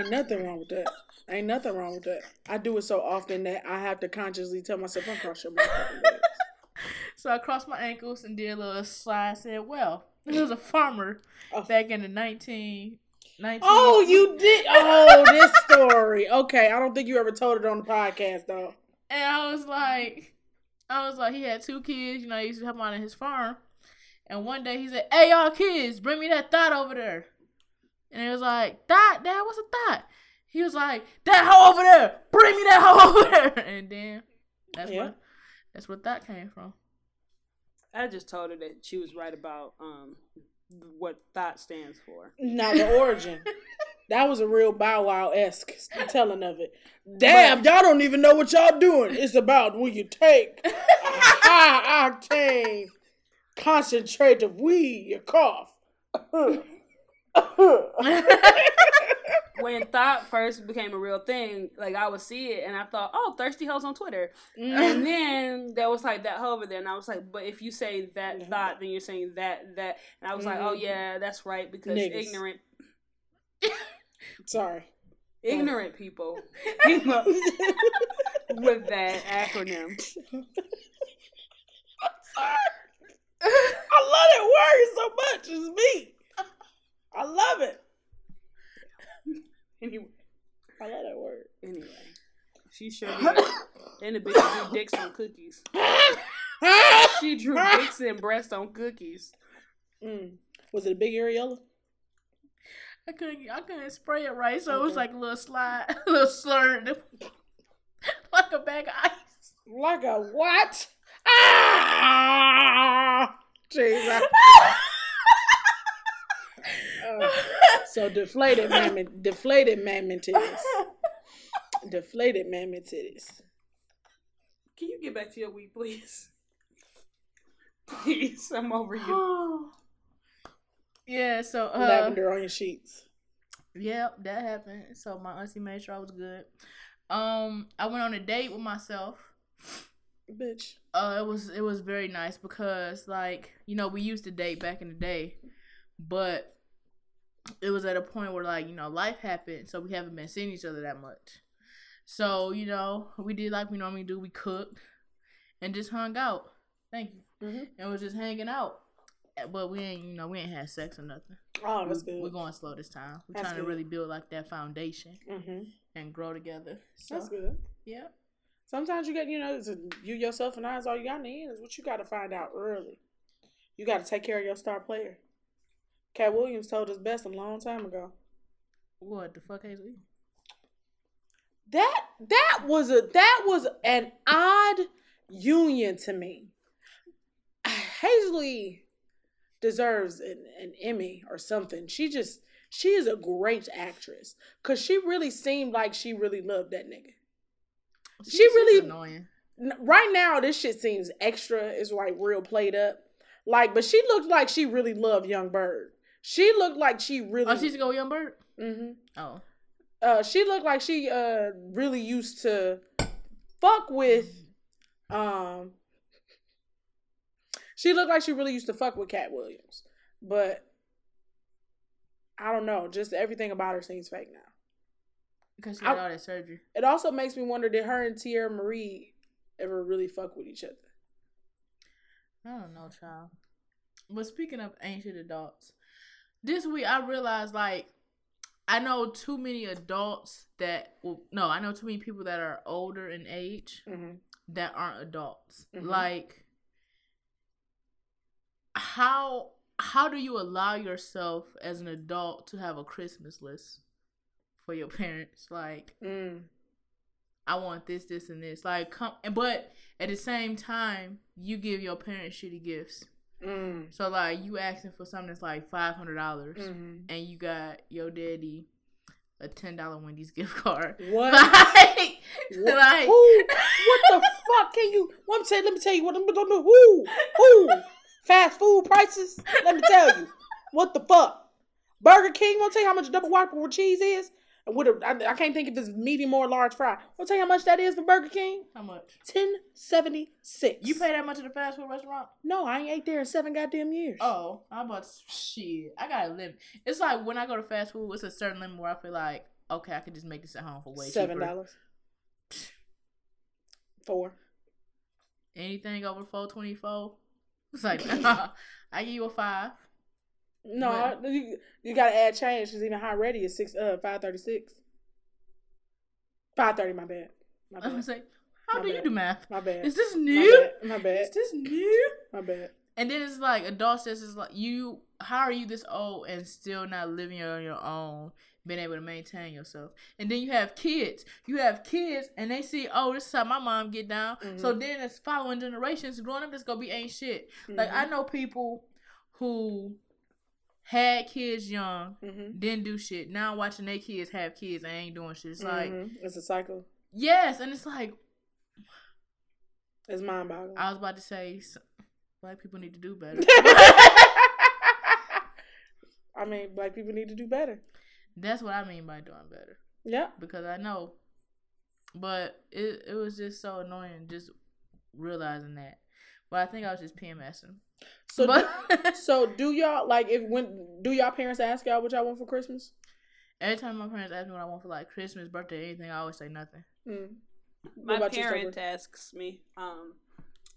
Ain't nothing wrong with that. Ain't nothing wrong with that. I do it so often that I have to consciously tell myself I'm cross my legs. *laughs* so I crossed my ankles and did a little slide. Said, well, *laughs* there was a farmer Oh. back in the 19, 19 Oh, you did. Oh, this story. Okay, I don't think you ever told it on the podcast though. And I was like, I was like, he had two kids. You know, he used to help out on his farm. And one day he said, "Hey, y'all kids, bring me that thought over there." And it was like, "Thought, Dad, what's a thought?" He was like, "That hoe over there, bring me that hoe *laughs* over there." And then that's Yeah. what that's what that came from. I just told her that she was right about um what thought stands for. Now the origin. *laughs* That was a real Bow Wow esque *laughs* telling of it. Damn, y'all don't even know what y'all doing. It's about when you take a high octane concentrate of weed, you cough. *laughs* when thought first became a real thing, like I would see it and I thought, oh, thirsty hoes on Twitter. And then there was like that hoe over there, and I was like, but if you say that thought, then you're saying that that, and I was like, oh Mhm. yeah, that's right because Niggas. ignorant, Sorry. *laughs* ignorant people *laughs* with that acronym. *laughs* I love that word so much. It's me. I love it. Anyway, I love that word. anyway, she sure did. *coughs* And the bitch drew dicks on cookies. *laughs* She drew dicks and breasts on cookies. Mm. Was it a big areola? I couldn't I couldn't spray it right, so it was like a little slide, *laughs* a little slur, like a bag of ice. Like a what? Ah! Jesus. Uh, *laughs* so deflated mammoth, deflated mammoth titties. Deflated mammoth titties. Can you get back to your week, please? Please, I'm over you. *sighs* yeah, so uh, Lavender on your sheets. Yep, that happened. So my auntie made sure I was good. Um, I went on a date with myself. Bitch. Uh, it was it was very nice because like you know we used to date back in the day, but it was at a point where like you know life happened, so we haven't been seeing each other that much. So you know we did like we normally do. We cooked and just hung out. Thank you. Mm-hmm. And was just hanging out. But we ain't you know we ain't had sex or nothing. Oh, that's we, good. We're going slow this time. We're That's trying to good. really build like that foundation mm-hmm. and grow together. So That's good. yeah. Sometimes you get, you know, it's a, you yourself and I is all you got in the end is what you got to find out early. You got to take care of your star player. Katt Williams told us best a long time ago. What the fuck is we? That that was a that was an odd union to me. Hazel-E deserves an, an Emmy or something. She just she is a great actress because she really seemed like she really loved that nigga. She really- annoying. Right now this shit seems extra it's like real played up. Like but she looked like she really loved Young Berg. She looked like she really Oh, she's go Young Berg. Mm hmm Oh, uh she looked like she uh really used to fuck with um she looked like she really used to fuck with Katt Williams. But i don't know just everything about her seems fake now because she had I- all that surgery. it also makes me wonder did her and Teairra Mari ever really fuck with each other I don't know, child. But speaking of ancient adults, this week I realized like I know too many adults that well, no, I know too many people that are older in age mm-hmm. that aren't adults. Mhm. Like how how do you allow yourself as an adult to have a Christmas list for your *laughs* parents? Like mm. I want this, this, and this. Like come, but at the same time, you give your parents shitty gifts. Mm. So like you asking for something that's like five hundred dollars, Mm-hmm. and you got your daddy a ten dollar Wendy's *laughs* gift card. What? Like, *laughs* What? like Who? What the fuck can you? Let me tell. Let me tell you what I'm gonna do. Who? Who? Fast food prices. Let me tell you. What the fuck? Burger King. Want to tell you how much double whopper with cheese is? A, I, I can't think if it's medium or large fry. Want to tell you how much that is for Burger King? how much? Ten seventy six. You pay that much at a fast food restaurant? No, I ain't ate there in seven goddamn years. Oh, I'm about to, shit. I got a limit. It's like when I go to fast food, it's a certain limit where I feel like okay, I can just make this at home for way seven cheaper. dollars. Four. Anything over four twenty four, it's like *laughs* nah, I give you a five. No, you, you gotta add change because even high ready is six uh five thirty six. Five thirty, my bad. My I bad. was like, how My do you do math? My bad. Is this my new? bad. My bad. Is this new? My bad. And then it's like adult says it's like you how are you this old and still not living on your own, being able to maintain yourself. And then you have kids. You have kids and they see, oh, this is how my mom get down. So Mhm. then it's following generations growing up it's gonna be ain't shit. Like Mhm. I know people who had kids young, Mhm. didn't do shit. Now watching their kids have kids and ain't doing shit. It's like Mhm. it's a cycle. yes, and it's like It's mind boggling. I was about to say, black people need to do better. *laughs* I mean, black people need to do better. That's what I mean by doing better Yeah. because I know, but it it was just so annoying just realizing that. But I think I was just PMSing. So, but do, so *laughs* do y'all like if when do y'all parents ask y'all what y'all want for Christmas? every time my parents ask me what I want for like Christmas, birthday, anything, I always say nothing. Mm. What My about you, parent asks me, um,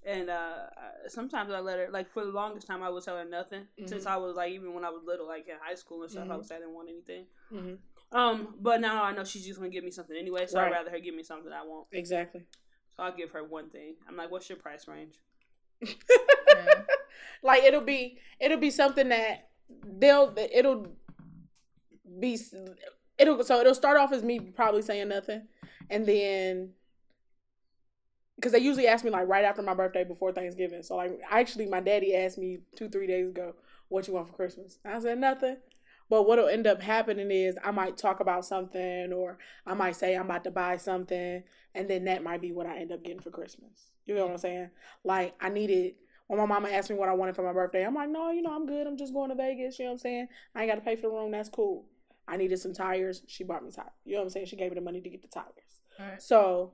and uh, I- sometimes I let her. Like for the longest time, I would tell her nothing. Since Mhm. I was like, even when I was little, like in high school and stuff, I Mhm. would say I didn't want anything. hmm Um, but now I know she's just gonna give me something anyway, so Right. I'd rather her give me something I want. Exactly. So I'll give her one thing. I'm like, "What's your price range?" Yeah. Mm. *laughs* like it'll be it'll be something that they'll it'll be it'll so it'll start off as me probably saying nothing and then because they usually ask me like right after my birthday before thanksgiving. So like actually my daddy asked me two three days ago what you want for christmas? I said nothing but what'll end up happening is i might talk about something or i might say i'm about to buy something and then that might be what i end up getting for christmas you know what i'm saying like i needed when my mama asked me what I wanted for my birthday, I'm like, no, you know, I'm good. I'm just going to Vegas. You know what I'm saying? I ain't got to pay for the room. That's cool. I needed some tires. She bought me tires. You know what I'm saying? She gave me the money to get the tires. So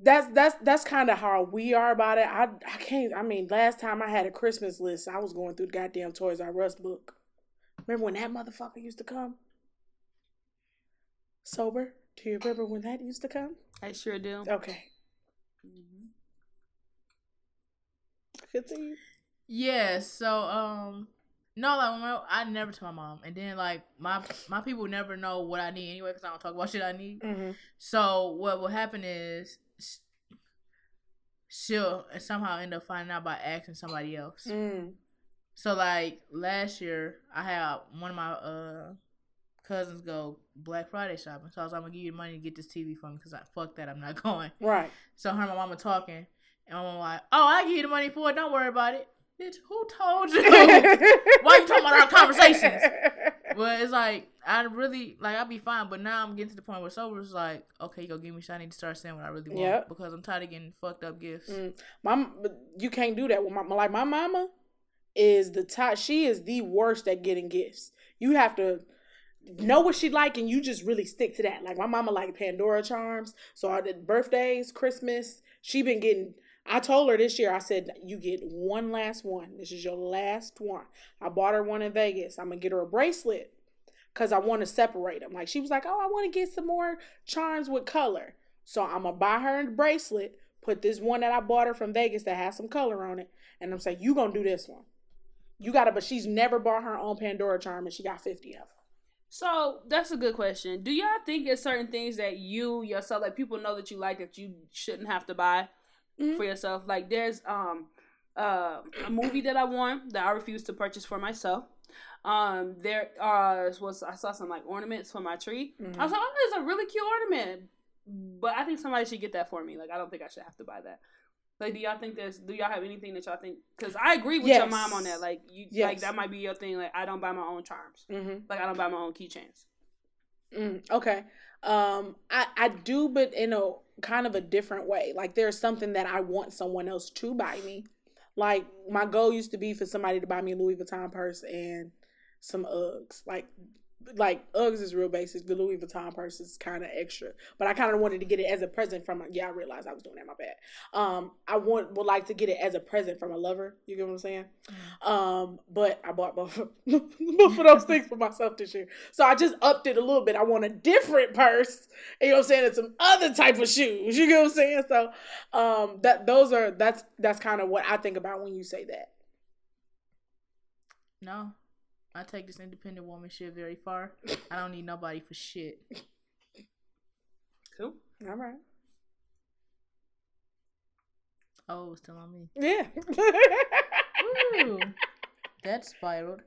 that's that's that's kind of how we are about it. I I can't. I mean, last time I had a Christmas list, I was going through the goddamn Toys R Us book. Remember when that motherfucker used to come? Sober? Do you remember when that used to come? I sure do. Okay. Mhm. Continue. Yeah, so um no, like when I, never tell my mom, and then like my my people never know what I need anyway because I don't talk about shit I need. Mm-hmm. So what will happen is sh- she'll somehow end up finding out by asking somebody else. Mm. So like last year, I had one of my uh cousins go Black Friday shopping. So I was like, I'm gonna give you the money to get this TV for me because I fuck that, I'm not *laughs* going. Right. So her and my mama talking, and I'm like, oh, I give you the money for it. Don't worry about it. Bitch, who told you? *laughs* Why you talking about our conversations? *laughs* But it's like I really like I'll be fine, but now I'm getting to the point where sober is like, okay, you go give me shit. I need to start saying what I really want Yep. because I'm tired of getting fucked up gifts. Mm. My, you can't do that with my like my mama is the top. She is the worst at getting gifts. You have to know what she like, and you just really stick to that. Like my mama like Pandora charms. So our the birthdays, Christmas, she been getting. I told her this year. I said you get one last one. This is your last one. I bought her one in Vegas. I'm gonna get her a bracelet because I want to separate them. Like she was like, oh, I want to get some more charms with color. So I'm gonna buy her a bracelet. Put this one that I bought her from Vegas that has some color on it, and I'm saying you gonna do this one. You got to, but she's never bought her own Pandora charm, and she got fifty of them. So that's a good question. Do y'all think there's certain things that you yourself, like people know that you like that you shouldn't have to buy Mhm. for yourself? Like there's um uh, a movie that I want that I refuse to purchase for myself. Um, there uh was I saw some like ornaments for my tree. Mhm. I was like, oh, it's a really cute ornament, but I think somebody should get that for me. Like I don't think I should have to buy that. Like, do y'all think there's? Do y'all have anything that y'all think? Because I agree with your mom on that. Like, you Yes. like that might be your thing. Like, I don't buy my own charms. Mm-hmm. Like, I don't buy my own keychains. Mm, okay. Um, I I do, but in a kind of a different way. Like there's something that I want someone else to buy me. Like my goal used to be for somebody to buy me a Louis Vuitton purse and some Uggs. Like like Uggs is real basic. The Louis Vuitton purse is kind of extra, but I kind of wanted to get it as a present from. A, yeah, I realized I was doing that. My bad. Um, I want would like to get it as a present from a lover. You get what I'm saying? Um, but I bought both *laughs* both of those things for myself this year. So I just upped it a little bit. I want a different purse. You know what I'm saying? And some other type of shoes. You get what I'm saying? So um that those are that's that's kind of what I think about when you say that. No, I take this independent woman shit very far. I don't need nobody for shit. Cool. All right. Oh, it's still on me. Yeah. Ooh, that spiraled.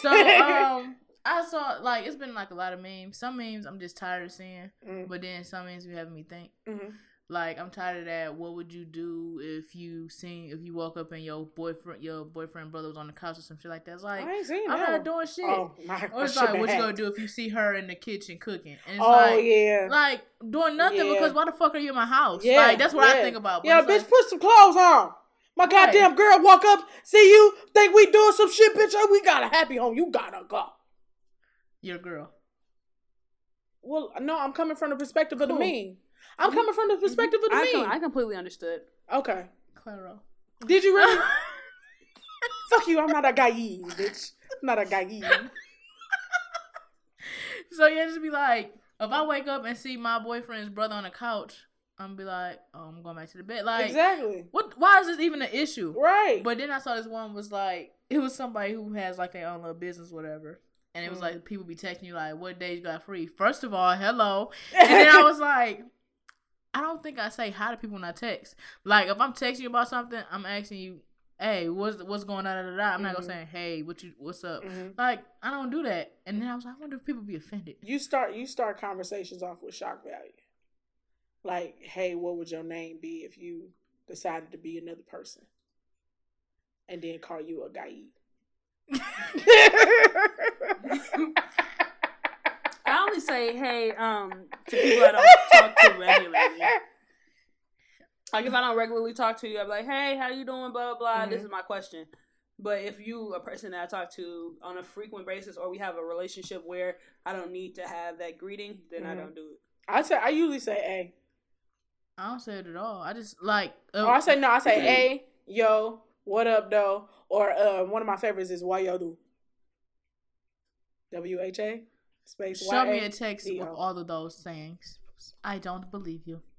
So *laughs* um, I saw like it's been like a lot of memes. Some memes I'm just tired of seeing, Mm, but then some memes be having me think. mhm. Like I'm tired of that. What would you do if you seen if you woke up and your boyfriend your boyfriend brother was on the couch or some shit like that? It's like I ain't seen I'm that. not doing shit. Oh, my, or it's like what you gonna do if you see her in the kitchen cooking? And it's Oh like yeah. like doing nothing Yeah. because why the fuck are you in my house? Yeah, like that's what I think about. But Yeah, bitch, like, put some clothes on. My Right. goddamn girl walk up, see you, think we doing some shit, bitch. Oh, we got a happy home. You gotta go. your girl. Well, no, I'm coming from the perspective of the Cool. Me. I'm coming from the perspective of the I, me. com- I completely understood. okay. Claro. Did you really? *laughs* Fuck you. I'm not a guy, bitch. I'm not a guy. *laughs* So yeah, just be like, if I wake up and see my boyfriend's brother on the couch, I'm gonna be like, oh, I'm going back to the bed. Like, exactly. what? Why is this even an issue? Right. But then I saw this one was like, it was somebody who has like their own little business, whatever. And it was Mm. like people be texting you like, what days you got free? First of all, hello. *laughs* And then I was like, I don't think I say hi to people when I text. Like if I'm texting you about something, I'm asking you, hey, what's what's going on? Da, da, da. I'm not gonna Mhm. say, hey, what you what's up? Mhm. Like I don't do that. And then I was like, I wonder if people be offended. you start you start conversations off with shock value. Like, hey, what would your name be if you decided to be another person? And then call you a guy. *laughs* *laughs* I only say hey um to people I don't talk to regularly. Like if I don't regularly talk to you, I'm like, hey, how you doing? Blah blah. blah. This is my question. But if you a person that I talk to on a frequent basis, or we have a relationship where I don't need to have that greeting, then I Mhm. don't do it. I say I usually say hey. I don't say it at all. I just like uh, Oh, I say no, I say *clears throat* hey, yo, what up though? Or uh, one of my favorites is why yo do. W H A space show me a text with all of those sayings. I don't believe you. *laughs*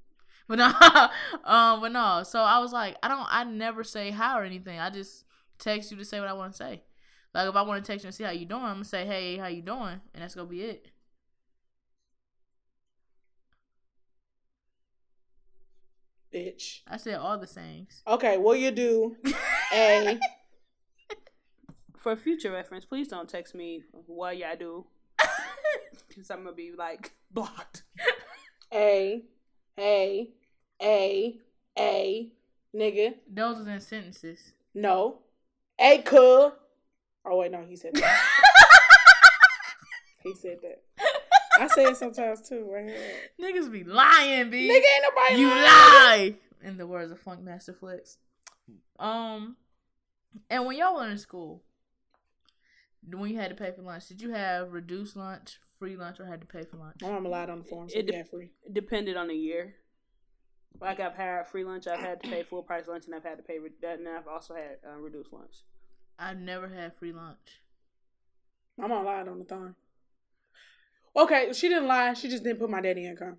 But no, *laughs* um, but no. So I was like, I don't. I never say hi or anything. I just text you to say what I want to say. Like if I want to text you and see how you doing, I'm gonna say, hey, how you doing, and that's gonna be it. bitch. I said all the sayings. Okay, what you do? A *laughs* For future reference, please don't text me what y'all do, because I'm gonna be like *laughs* blocked. A A A A nigga. Those was in sentences. No. A cool. Oh wait, no, he said that. *laughs* he said that. I say it sometimes too, right here. Niggas be lying, b. Nigga ain't nobody you lying. lie. In the words of Funkmaster Flex. Um, and when y'all were in school, when you had to pay for lunch, did you have reduced lunch, free lunch, or had to pay for lunch? My mama lied on the form, so It we de- got free. It depended on the year. Like I've had free lunch, I've had to pay full price lunch, and I've had to pay re- that, and I've also had uh, reduced lunch. I've never had free lunch. My mom lied on the thing. Okay, she didn't lie. She just didn't put my daddy income.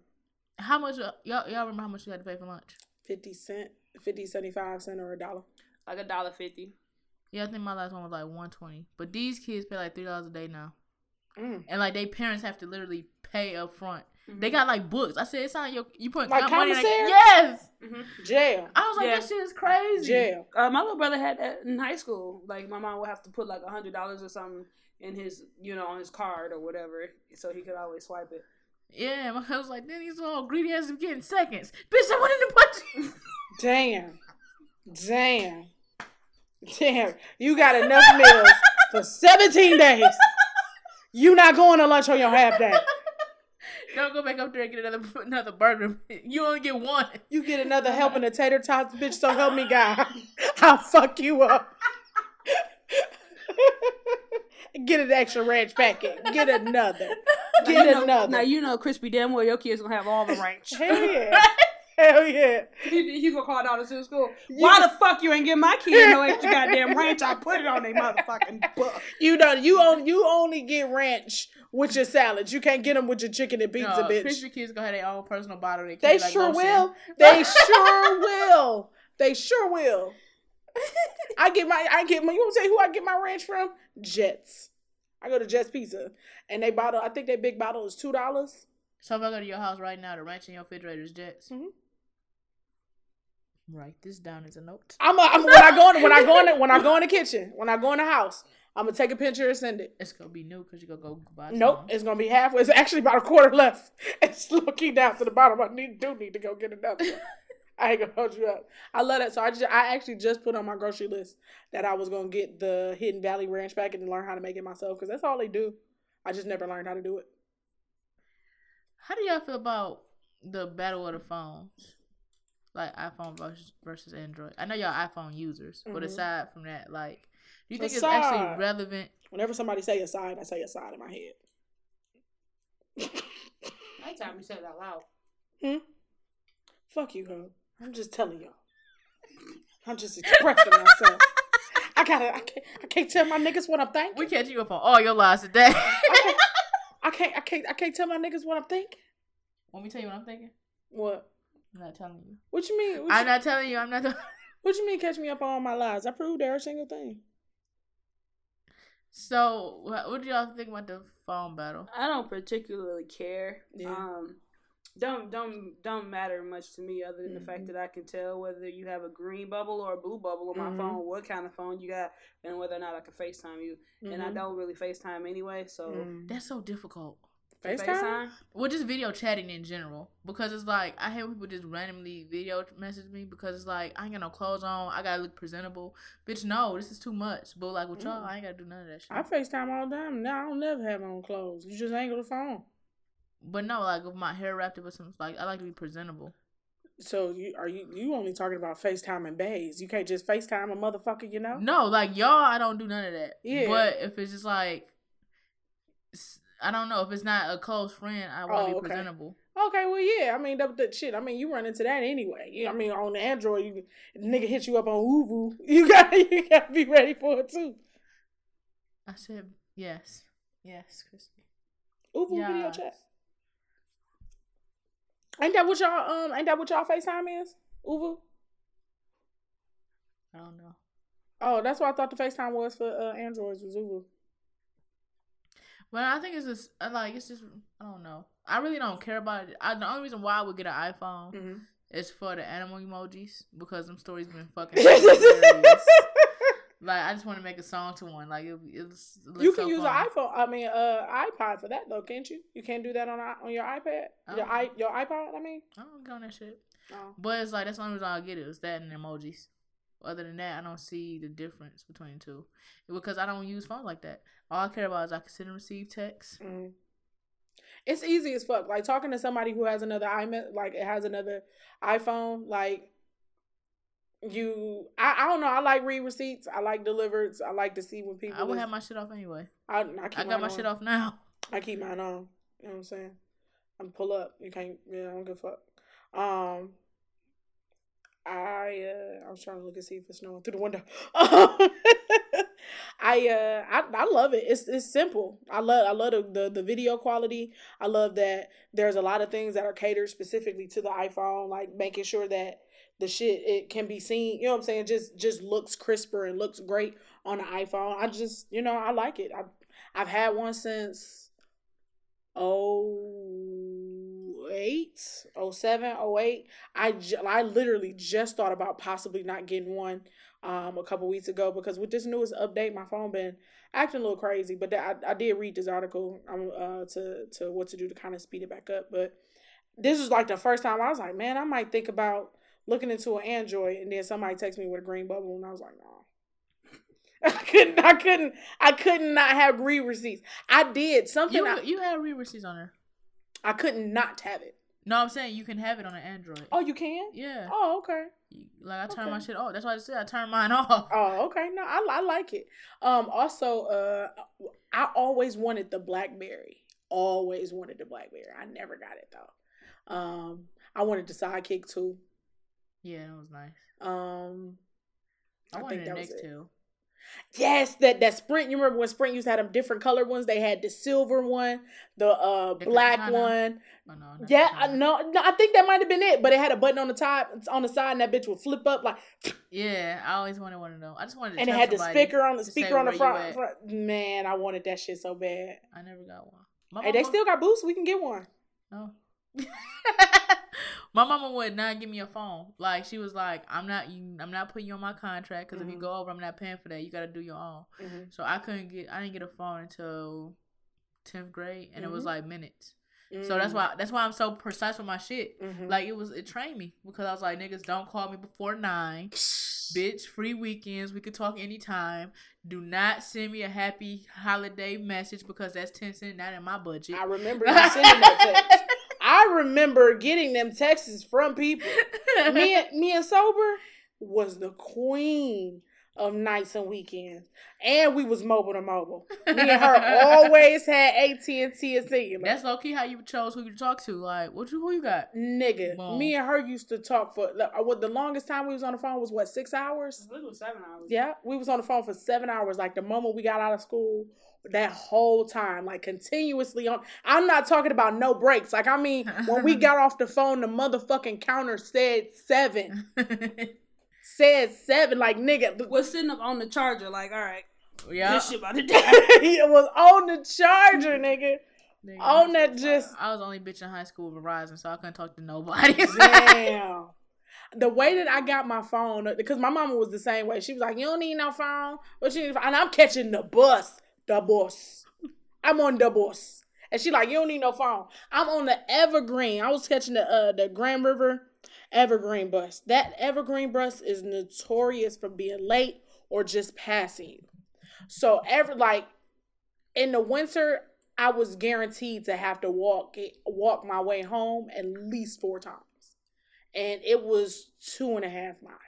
How much uh, y'all y'all remember how much you had to pay for lunch? 50 cent, 50, 75 cent, or a dollar. Like a dollar fifty. Yeah, I think my last one was like one twenty. But these kids pay like three dollars a day now, Mm. and like they parents have to literally pay up front. They got like books. I said it's not your you put Like money in. commissary? Like, yes. hmm Jail. I was like Yeah. that shit is crazy. Jail. Uh, my little brother had that in high school. Like my mom would have to put like a hundred dollars or something in his, you know, on his card or whatever, so he could always swipe it. Yeah, my cousin was like, then he's all greedy as of getting seconds. Bitch, I went in the budget. *laughs* Damn. Damn. Damn. You got enough meals for 17 days. You not going to lunch on your half day. *laughs* Don't go back up there and get another another burger. *laughs* You only get one. You get another *laughs* helping of tater tots, bitch, so help me God. I'll fuck you up. Get an extra ranch packet. Get another. Now, Get know, another. now you know, Chrispy damn well your kids gonna have all the ranch. Hell yeah. Hell yeah. *laughs* he, he gonna call down to school. Why the fuck you ain't give my kid no extra goddamn *laughs* ranch? I put it on their motherfucking book. You know, you only you only get ranch with your salads. You can't get them with your chicken and pizza, no, bitch. Christian kids gonna have their own personal bottle. They, They like sure lotion. will. *laughs* They sure will. They sure will. I get my I get my you want to tell you who I get my ranch from? Jets. I go to Jets Pizza. And they bottle I think their big bottle is two dollars. So if I go to your house right now, the ranch in your refrigerator is Jets. Mhm. Write this down as a note. I'm, a, I'm when I go in when I go in the, when I go in the kitchen, when I go in the house, I'm gonna take a picture and send it. It's gonna be new because you're gonna go buy. Nope, some. it's gonna be halfway. It's actually about a quarter left. *laughs* It's looking down to the bottom. I need do need to go get another. *laughs* I ain't gonna hold you up. I love that. So I just I actually just put on my grocery list that I was gonna get the Hidden Valley Ranch packet and learn how to make it myself because that's all they do. I just never learned how to do it. How do y'all feel about the battle of the phones? Like iPhone versus, versus Android. I know y'all iPhone users, but Mhm. aside from that, like, do you think Aside. it's actually relevant? Whenever somebody say aside, I say aside in my head. Anytime you say it out loud. Hmm? Fuck you, ho. I'm just telling y'all. *laughs* I'm just expressing myself. I gotta. I can't. I can't tell my niggas what I'm thinking. We catch you up on all your lies today. I *laughs* can't. I can't. I can't tell my niggas what I'm thinking. Want me to tell you what I'm thinking? What? I'm not telling you. What you mean? What I'm you, not telling you. I'm not. Telling *laughs* what you mean? Catch me up on all my lies. I proved every single thing. So, what, what do y'all think about the phone battle? I don't particularly care. Yeah. Um, don't don't don't matter much to me other than the fact Mhm. that I can tell whether you have a green bubble or a blue bubble on my Mhm. phone, what kind of phone you got, and whether or not I can FaceTime you. Mm. And I Mhm. don't really FaceTime anyway, so Mm. That's so difficult. FaceTime. Well, just video chatting in general, because it's like I hate when people just randomly video message me because it's like I ain't got no clothes on, I gotta look presentable. Bitch, no, this is too much. But like with y'all, Mm. I ain't gotta do none of that shit. I FaceTime all the time. Now I don't never have on clothes. You just angle the phone. but no, like with my hair wrapped up or something, like I like to be presentable. So you are you you only talking about FaceTime and bays. You can't just FaceTime a motherfucker, you know? No, like y'all, I don't do none of that. Yeah. But if it's just like, I don't know, if it's not a close friend, I want to Oh, be okay. presentable. Okay, well, yeah. I mean, that, that shit. I mean, you run into that anyway. You, I mean, on Android, you nigga hit you up on ooVoo. *laughs* You got you got to be ready for it too. I said yes, yes, Chrispy. ooVoo video chat. Ain't that what y'all um? Ain't that what y'all FaceTime is? ooVoo. I don't know. Oh, that's what I thought the FaceTime was for uh, Androids was ooVoo. Well, I think it's just like it's just I don't know. I really don't care about it. I, the only reason why I would get an iPhone Mm-hmm. is for the animal emojis because them stories been fucking hilarious. Like I just want to make a song to one. Like it, it's it You can so use fun. an iPhone. I mean, uh, iPod for that though, can't you? You can't do that on on your iPad. Your i your iPod. I mean. I don't get on that shit. Oh. But it's like that's the only reason I get it. it is that and emojis. Other than that, I don't see the difference between the two because I don't use phone like that. All I care about is I can send and receive texts. Mm. It's easy as fuck. Like talking to somebody who has another iMe- like it has another iPhone. Like you, I, I don't know. I like read receipts. I like delivered. I like to see when people. I would have my shit off anyway. I, I, keep I got my on. shit off now. I keep mine on. You know what I'm saying? I'm pull up. You can't. Yeah, I don't give a fuck. Um, I uh, I was trying to look and see if it's snowing through the window. *laughs* I uh, I I love it. It's it's simple. I love I love the, the the video quality. I love that there's a lot of things that are catered specifically to the iPhone, like making sure that the shit it can be seen. You know what I'm saying? Just just looks crisper and looks great on the iPhone. I just you know I like it. I I've had one since oh eight, oh seven, oh eight. I j- I literally just thought about possibly not getting one um a couple weeks ago because with this newest update, my phone been acting a little crazy. But that, I I did read this article um uh to to what to do to kind of speed it back up. But this was like the first time I was like, man, I might think about looking into an Android, and then somebody texted me with a green bubble, and I was like, no. *laughs* I couldn't. I couldn't. I could not have re receipts. I did something. You I, you have read receipts on there. I couldn't not have it. No, I'm saying you can have it on an Android. Oh, you can. Yeah. Oh, okay. Like I turn my shit off. That's why I said I turned mine *laughs* off. Oh, okay. No, I, I like it. Um. Also, uh, I always wanted the BlackBerry. Always wanted the BlackBerry. I never got it though. Um. I wanted the Sidekick too. Yeah, that was nice. Um. I, I wanted think that was it. Nextel. Yes, that that Sprint. You remember when Sprint used to have them different colored ones? They had the silver one, the uh The black katana. one. Oh, no, Yeah, I, no, no, I think that might have been it. But it had a button on the top, on the side, and that bitch would flip up like, *sniffs* Yeah, I always wanted one of them. I just wanted to and it had the speaker on the speaker on the front, front. Man, I wanted that shit so bad. I never got one. My Hey, they still got boosts. We can get one. No. *laughs* my mama would not give me a phone. Like she was like, "I'm not you. I'm not putting you on my contract because if you Mhm. go over, I'm not paying for that. You got to do your own." Mhm. So I couldn't get. I didn't get a phone until tenth grade, and it was Mhm. like minutes. So that's why that's why I'm so precise with my shit. Mhm. Like it was it trained me because I was like, niggas don't call me before nine. *laughs* Bitch, free weekends. We could talk anytime. Do not send me a happy holiday message because that's ten cent not in my budget. I remember *laughs* you sending that text. I remember getting them texts from people. *laughs* Me and me and sober was the queen of nights and weekends, and we was mobile to mobile. Me and her always had AT and T and Cingular. That's low key how you chose who you talk to. Like, what you who you got? Nigga, Boom. me and her used to talk for like, uh, what the longest time we was on the phone was what six hours. I think it was seven hours. Yeah, we was on the phone for seven hours. Like the moment we got out of school, that whole time, like continuously on. I'm not talking about no breaks. Like I mean, when we *laughs* got off the phone, the motherfucking counter said seven. *laughs* Said seven. Like nigga, Was sitting up on the charger, like, all right, yeah. this shit about to *laughs* die. it was on the charger, nigga. Nigga. On that just I was only bitch in high school with Verizon, so I couldn't talk to nobody. damn. The way that I got my phone, uh, because my mama was the same way. She was like, "You don't need no phone, but you need." a phone?" And I'm catching the bus, the bus. I'm on the bus, and she like, "You don't need no phone." I'm on the Evergreen. I was catching the uh the Grand River Evergreen bus. That Evergreen bus is notorious for being late or just passing. So every like in the winter, I was guaranteed to have to walk walk my way home at least four times, and it was two and a half miles.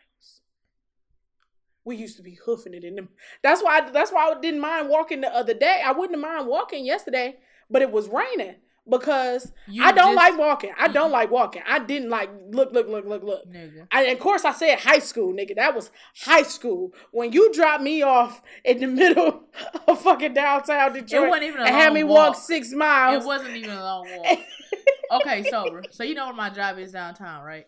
We used to be hoofing it in them. That's why. I, that's why I didn't mind walking the other day. I wouldn't mind walking yesterday, but it was raining because You I don't just- like walking. I don't like walking. I didn't like look, look, look, look, look. nigga. I, of course, I said high school, nigga. That was high school. When you dropped me off in the *laughs* middle of fucking downtown Detroit wasn't even a and had me walk. walk six miles. It wasn't even a long walk. okay, sober. So you know where my job is downtown, right?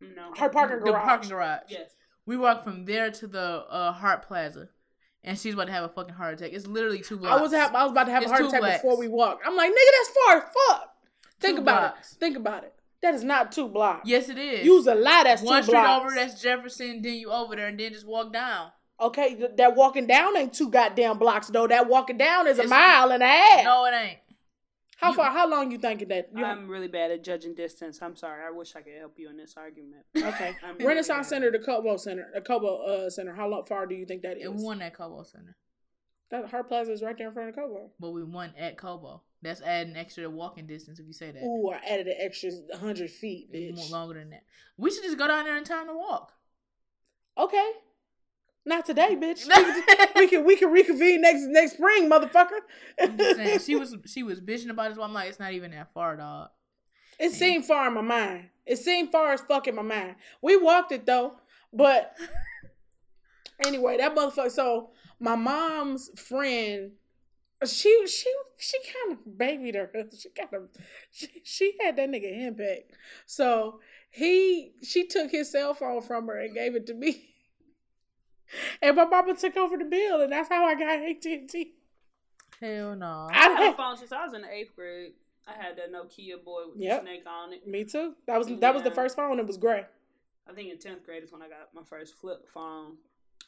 no. her parking garage. The garage. parking garage. Yes. We walked from there to the uh, Hart Plaza, and she's about to have a fucking heart attack. It's literally two blocks. I was have, I was about to have It's a heart attack blocks. before we walked. I'm like, nigga, that's far as fuck. Think Two about blocks. it. Think about it. That is not two blocks. Yes, it is. Use a lie. That's one street blocks. over. That's Jefferson. Then you over there, and then just walk down. okay. th- That walking down ain't two goddamn blocks though. That walking down is a mile and a half. No, it ain't. How you- far? How long you thinking that? You, I'm really bad at judging distance. I'm sorry. I wish I could help you in this argument. *laughs* okay. I'm Renaissance bad. Center, to Cobo Center, the Cobo uh, Center. How lo- far do you think that is? It won at Cobo Center, That Hart Plaza is right there in front of Cobo. but we won at Cobo. That's adding extra walking distance if you say that. Ooh, I added an extra hundred feet, It's more bitch. longer than that. We should just go down there in time to walk. Okay, not today, bitch. *laughs* we can we can reconvene next next spring, motherfucker. I'm just saying, *laughs* she was she was bitching about it. So I'm like, it's not even that far, dog. It seemed far in my mind. It seemed far as fuck in my mind. We walked it though, but *laughs* anyway, that motherfucker. So my mom's friend, she she she kind of babied her. She kind of she, she had that nigga impact. So he she took his cell phone from her and gave it to me. *laughs* And my mama took over the bill, and that's how I got AT and T. Hell no. I had a phone since I was in the eighth grade. I had that Nokia boy with Yep. the snake on it. me too. That was that was the first phone. It was gray. I think in tenth grade is when I got my first flip phone,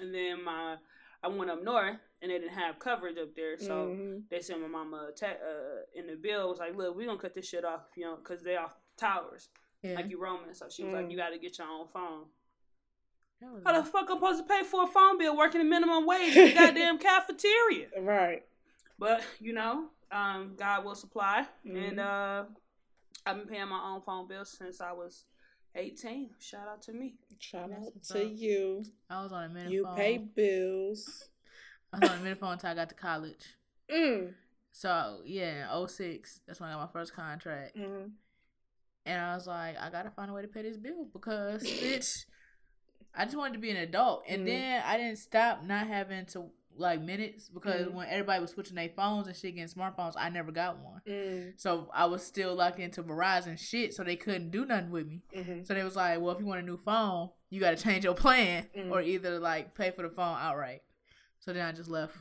and then my I went up north and they didn't have coverage up there, so Mhm. they sent my mama a te- uh, in the bill was like, look, we are gonna cut this shit off, you know, because they off towers Yeah. like you roaming. So she was Mm. like, you got to get your own phone. That was How the nice. fuck I'm supposed to pay for a phone bill working a minimum wage in the *laughs* goddamn cafeteria? Right. But you know, um, God will supply, Mhm. and uh, I've been paying my own phone bill since I was 18. Shout out to me. Shout out to up. you. I was on a minimum. You phone. pay bills. I was on a minimum phone until I got to college. *laughs* Mm. So yeah, in 06, that's when I got my first contract. Mm. And I was like, I gotta find a way to pay this bill because *laughs* bitch, I just wanted to be an adult. And Mhm. then I didn't stop not having to like minutes because Mhm. when everybody was switching their phones and shit getting smartphones, I never got one. Mm. So I was still locked into Verizon shit, so they couldn't do nothing with me. Mm-hmm. So they was like, well, if you want a new phone, you got to change your plan Mhm. or either like pay for the phone outright. So then I just left.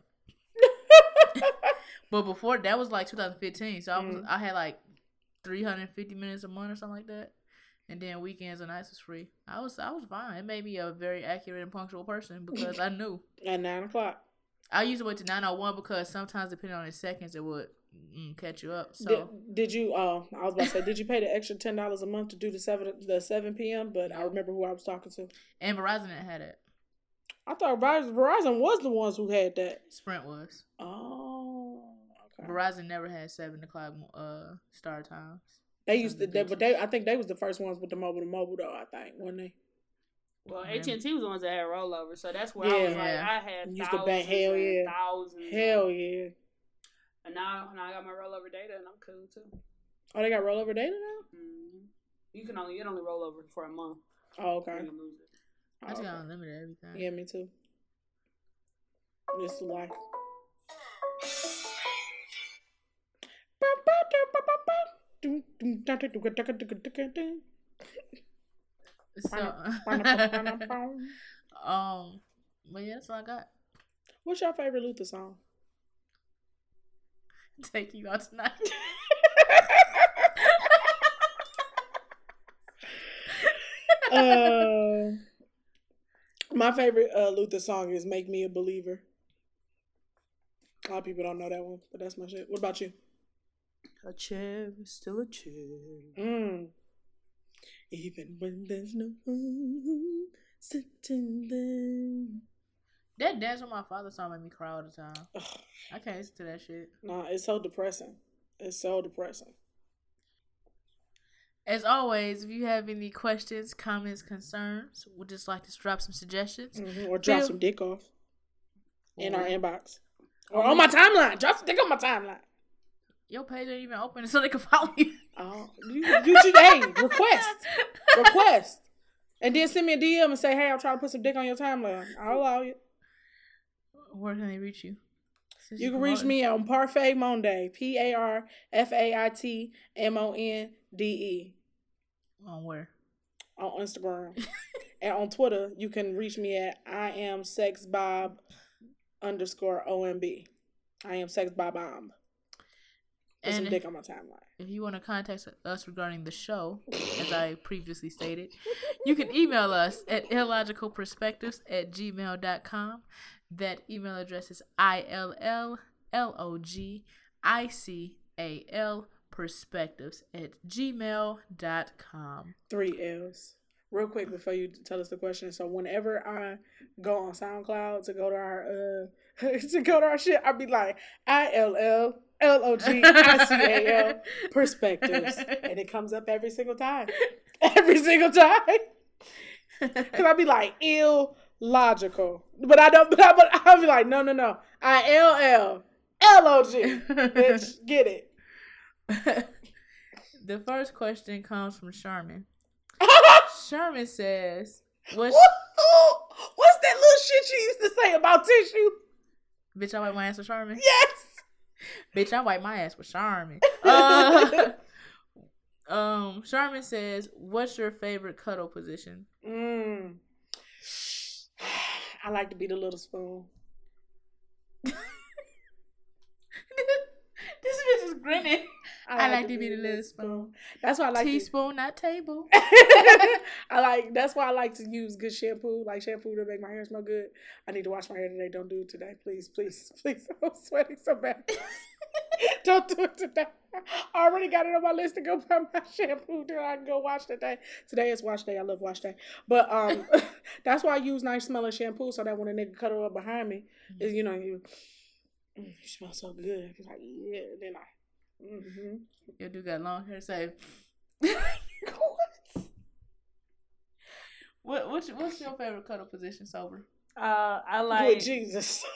*laughs* But before that was like 2015, so I was Mhm. I had like 350 minutes a month or something like that. And then weekends and nights was free. I was I was fine. It made me a very accurate and punctual person because I knew *laughs* At nine o'clock. I used to wait to nine oh one because sometimes depending on the seconds it would mm, catch you up. So Did, did you? Uh, I was about to say, did you pay the extra ten dollars a month to do the seven the seven p.m.? But I remember who I was talking to. and Verizon didn't it. I thought Verizon, Verizon was the ones who had that. Sprint was. Oh, okay. Verizon never had seven o'clock uh start times. They used to, they, but they I think they was the first ones with the mobile to mobile though. I think, wasn't they? Well, AT and T was the ones that had rollover, so that's where I was like, I had Used to thousands bank- hell and yeah. thousands. Hell yeah! And now, now I got my rollover data, and I'm cool too. Oh, they got rollover data now. hmm You can only it only roll over for a month. Oh, okay. You can lose it. I just Oh, got okay. unlimited everything. Yeah, me too. Just life. So, um, but yeah, that's all I got. What's your favorite Luther song? Take you out tonight. uh, *laughs* my favorite uh, Luther song is "Make Me a Believer." A lot of people don't know that one, but that's my shit. What about you? A chair is still a chair. Mm. Even when there's no one sitting there. that dance with my father song made me cry all the time. Ugh, I can't listen to that shit. nah, it's so depressing. It's so depressing. As always, if you have any questions, comments, concerns, would just like to drop some suggestions. Mhm, Or drop Feel- some dick off in our inbox. Or on my timeline. Drop some dick on my timeline. Your page ain't even open *laughs* so they can follow you. Oh, you, you should, hey, request. Request. And then send me a DM and say, hey, I'm trying to put some dick on your timeline. I'll allow you. Where can they reach you? Since You can reach me on Parfait Monday. P A R F A I T M O N D E on where? on Instagram. *laughs* and on Twitter, you can reach me at I am sex bob underscore OMB. I am sex Put some dick on my timeline. if you want to contact us regarding the show, as I *laughs* previously stated, you can email us at illogicalperspectives at gmail.com. That email address is I-L-L-L-O-G-I-C-A-L perspectives at gmail.com. Three L's. Real quick before you tell us the question. So whenever I go on SoundCloud to go to our uh *laughs* to go to our shit, I'll be like I L L L O G I C A L *laughs* perspectives. And it comes up every single time. *laughs* Every single time. Cause I'll be like illogical. But I don't but, I, but I'll be like, no, no, no. I L L L O G. Bitch, *laughs* get it. the first question comes from Sherman. Sherman says, "What's What's that little shit you used to say about tissue? bitch? I wipe my with Sherman. Yes. Bitch, I wipe my ass with Charmin. *laughs* Uh, um, Sherman says, "What's your favorite cuddle position?" Mm. *sighs* I like to be the little spoon. *laughs* this bitch is grinning. I like to be the little spoon. That's why I like to, Teaspoon, not table. *laughs* I like that's why I like to use good shampoo, like shampoo to make my hair smell good. I need to wash my hair today. Don't do it today, please, please, *laughs* please. *laughs* I'm sweating so bad. Don't do it today. I already got it on my list to go buy my shampoo till I can go wash today. Today is wash day. I love wash day. But um that's why I use nice smelling shampoo so that when a nigga cuddle up behind me, is you know, you mm, you smell so good. It's like, yeah, then I mm-hmm. Your dude got long hair. Say, *laughs* what? What's what's your favorite cuddle position? Sober. Uh, I Good like. Jesus. *laughs*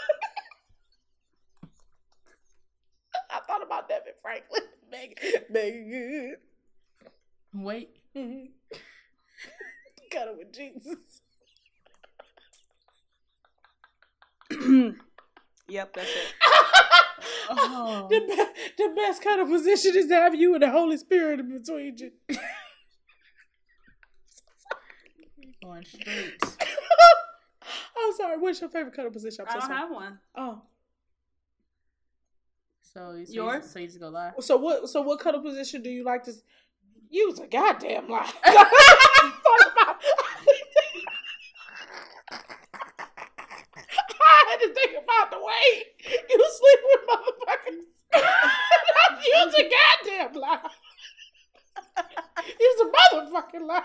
I thought about DeVon Franklin. *laughs* Meagan, Meagan Good. Wait. Mm-hmm. Got it with Jesus. *clears throat* yep, that's it. Oh. *laughs* the, be- the best kind of position is to have you and the Holy Spirit in between you. *laughs* Going straight. *laughs* I'm sorry. What's your favorite kind of position? I'm I so don't sorry. have one. Oh, So, you- so Yours? You, so you just go live. so what? So what kind of position do you like to? Use a goddamn lie. Thought about- I had to think about the way you sleep with motherfuckers. was a goddamn lie. It's a motherfucking lie.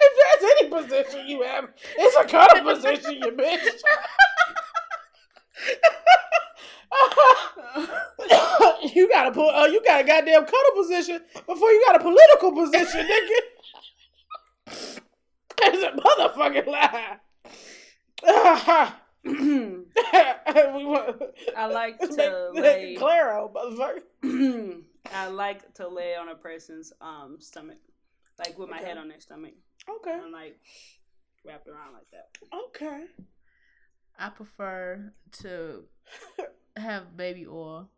If there's any position you have, it's a cutter position, you bitch. you gotta put, uh, you got a goddamn cutter position before you got a political position, nigga. It's a motherfucking lie. *clears throat* *laughs* We want- I like *laughs* to make- lay. Claro, motherfucker. *clears throat* I like to lay on a person's um stomach, like with my Okay. head on their stomach, Okay, and like wrapped around like that. okay. I prefer to *laughs* have baby oil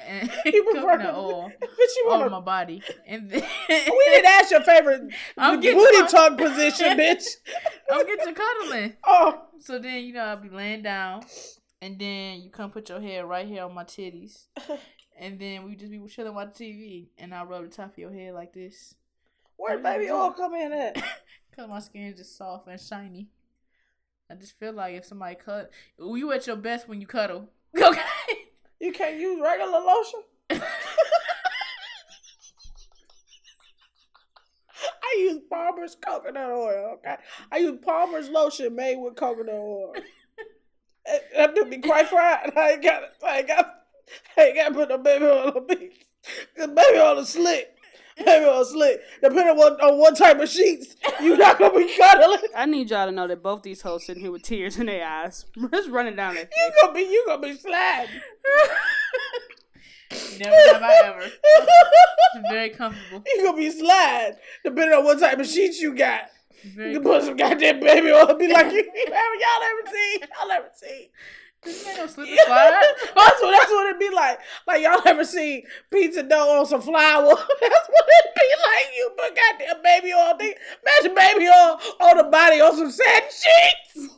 and prefer *laughs* coconut oil *laughs* But you on my body, and then *laughs* We didn't ask your favorite I'm booty getting my- talk position, bitch. I'll get to cuddling. Oh, So then you know I'll be laying down, and then you come put your head right here on my titties, and then we just be chilling watch TV, and I rub the top of your head like this, where baby oil come in at? cause my skin is just soft and shiny. I just feel like if somebody cut, you at your best when you cuddle. Okay. You can't use regular lotion. *laughs* I use Palmer's coconut oil. Okay, I use Palmer's lotion made with coconut oil. *laughs* That do be quite fried. I ain't got. I ain't got. I ain't got to put no baby oil on me. The baby oil is slick. Baby oil is slick. Depending on what, on what type of sheets, you not gonna be cuddling. I need y'all to know that both these hoes sitting here with tears in their eyes, *laughs* just running down their You face. gonna be. You gonna be sliding. Never have I ever. It's very comfortable. You gonna be sliding depending on what type of sheets you got. Very You can put some goddamn baby on, Be like, *laughs* you, y'all ever seen? Y'all ever seen? This ain't no slip and slide. that's what that's what it be like. Like y'all ever seen pizza dough on some flour? *laughs* that's what it'd be like. You put goddamn baby oil. Thing. Imagine baby oil on the body on some satin sheets.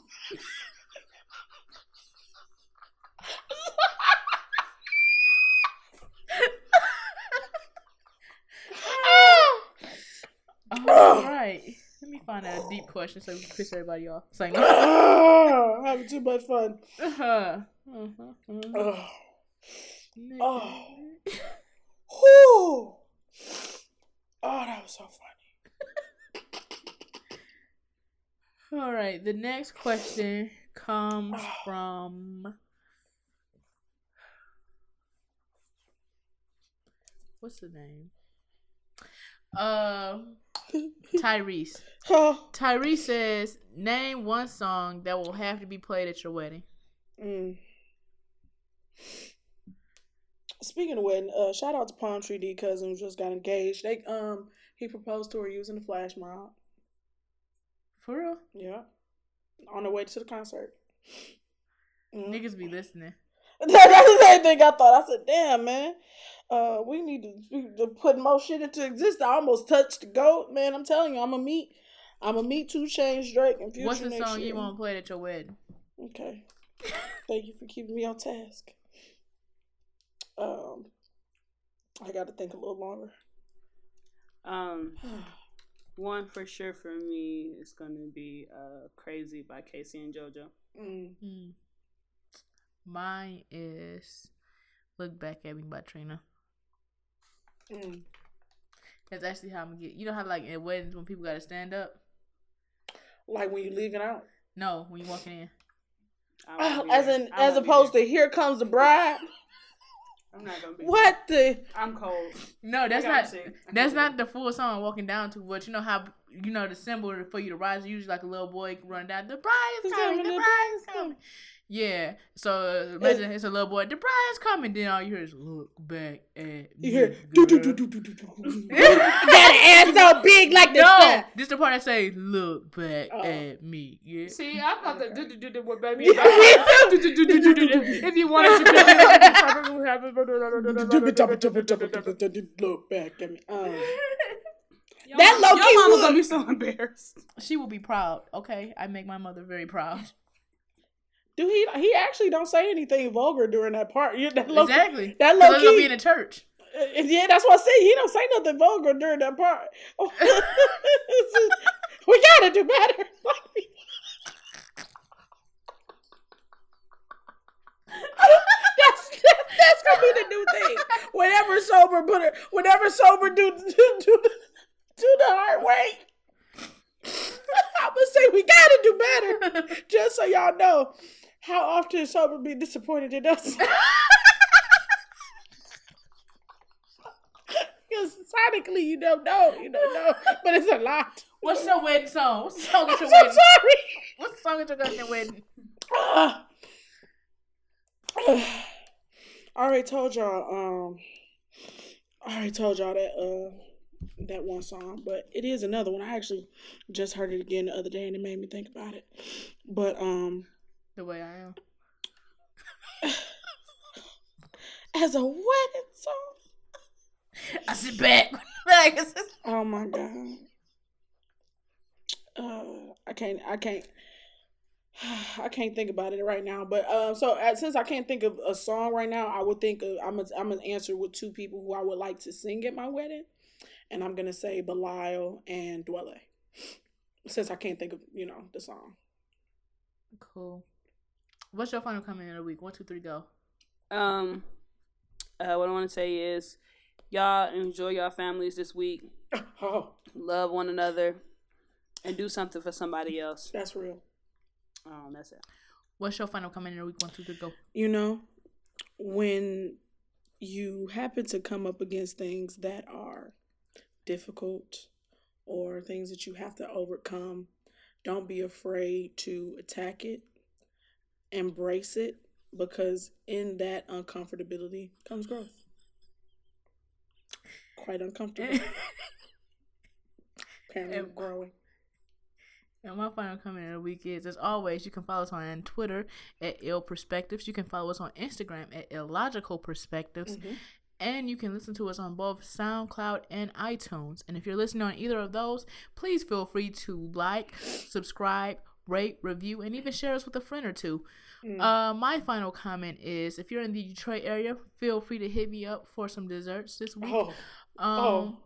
oh. *laughs* *laughs* All right. Me find out a deep question so we can piss everybody off. It's like, no. Ah, having too much fun. Uh-huh. Uh-huh. Uh-huh. Oh. Oh. Oh, that was so funny. All right. The next question comes from. What's the name? Uh, Tyrese. Tyrese says, "Name one song that will have to be played at your wedding." Mm. Speaking of wedding, uh, shout out to Palm Tree D cousin who just got engaged. They um he proposed to her using the flash mob. For real, Yeah, on the way to the concert. Mm. niggas be listening. *laughs* That's the same thing I thought. I said, "Damn, man, uh, we need to, we need to put more shit into existence." I almost touched the goat, man. I'm telling you, I'm a meet, I'm a meet 2 Chainz Drake and Future What's the next song year. you want played at your wedding? Okay. Thank you for keeping me on task. Um, I got to think a little longer. Um, *sighs* one for sure for me is gonna be uh "Crazy" by K-Ci and JoJo. Mm. Hmm. Mine is "Look Back at Me" by Trina. Mm. That's actually how I'm gonna get. You know how like at weddings when people gotta stand up. Like when you leaving out, No, when you walking in. I as there. in as opposed to "Here Comes the Bride." *laughs* I'm not gonna be. What the? I'm cold. No, *laughs* that's not. That's can't the full song I'm walking down to. But you know how you know the symbol for you to rise. Usually like a little boy run down. The bride is coming. coming, The the bride is coming. Yeah. So uh, imagine it's a little boy. The bride is coming. Then all you hear is look back at me. You hear? Do, do, do, girl." do, do, do, do. Got an ass so big like the No, sun. this the part that say look back Oh. at me. Yeah. See, I'm not the do do do do what baby. Yeah. If you want it, Look back at me. Um, Your That mama- low-key Your mama would. gonna be so embarrassed. She will be proud. Okay, I make my mother very proud. Dude, he he actually don't say anything vulgar during that part. That low exactly. that 'Cause low key- be in a church. Uh, yeah, that's what I say. He don't say nothing vulgar during that part. Oh. *laughs* we gotta do better. *laughs* that's that's gonna be the new thing. Whenever sober, put it. Whenever sober, do do do, do the hard way. *laughs* I'm gonna say we gotta do better, just so y'all know how often is sober be disappointed in us. *laughs* Because sonically, you don't know, you don't know, but it's a lot. What's your wedding song? What's the song *laughs* I'm your so sorry. What's the song at your goddamn wedding? Ah. *sighs* I already told y'all. Um, I already told y'all that uh that one song, but it is another one. I actually just heard it again the other day, and it made me think about it. But um, The way I am. *laughs* as a wedding song, I sit back. *laughs* like, just- oh my god, uh, I can't, I can't. *sighs* I can't think about it right now, but um, so uh, since I can't think of a song right now, I would think of I'm gonna I'm gonna answer with two people who I would like to sing at my wedding, and I'm gonna say Bilal and Dwele, since I can't think of you know the song. cool. What's your final comment of the week? One, two, three, go. Um, uh, what I want to say is, y'all enjoy your families this week. *coughs* Oh, Love one another, and do something for somebody else. that's real. Um, that's it. What's your final comment of the week? One, two, three, go. You know, when you happen to come up against things that are difficult or things that you have to overcome, don't be afraid to attack it, embrace it, because in that uncomfortability comes growth. Quite uncomfortable. *laughs* Apparently, And- growing. And my final comment of the week is, as always, you can follow us on Twitter at Ill Perspectives. You can follow us on Instagram at Illogical Perspectives. Mhm. And you can listen to us on both SoundCloud and iTunes. And if you're listening on either of those, please feel free to like, subscribe, rate, review, and even share us with a friend or two. Mm. Uh, my final comment is, if you're in the Detroit area, feel free to hit me up for some desserts this week. Oh, Um, oh.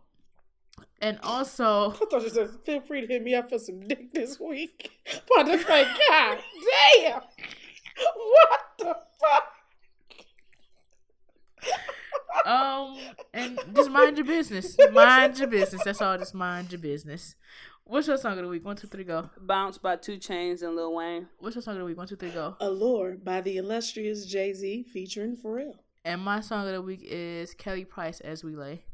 and also. *laughs* I thought you said feel free to hit me up for some dick this week. *laughs* But it's like, God damn! What the fuck? *laughs* Um, and just mind your business. Mind your business. That's all. Just mind your business. What's your song of the week? One, two, three, go. Bounce by 2 Chainz and Lil Wayne. What's your song of the week? One, two, three, go. Allure by the illustrious Jay Z featuring Pharrell. And my song of the week is Kelly Price as we lay.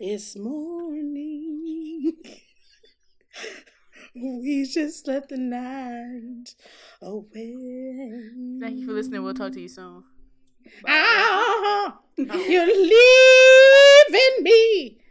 It's morning. *laughs* we just let the night away. Thank you for listening. We'll talk to you soon. Ah, you're leaving me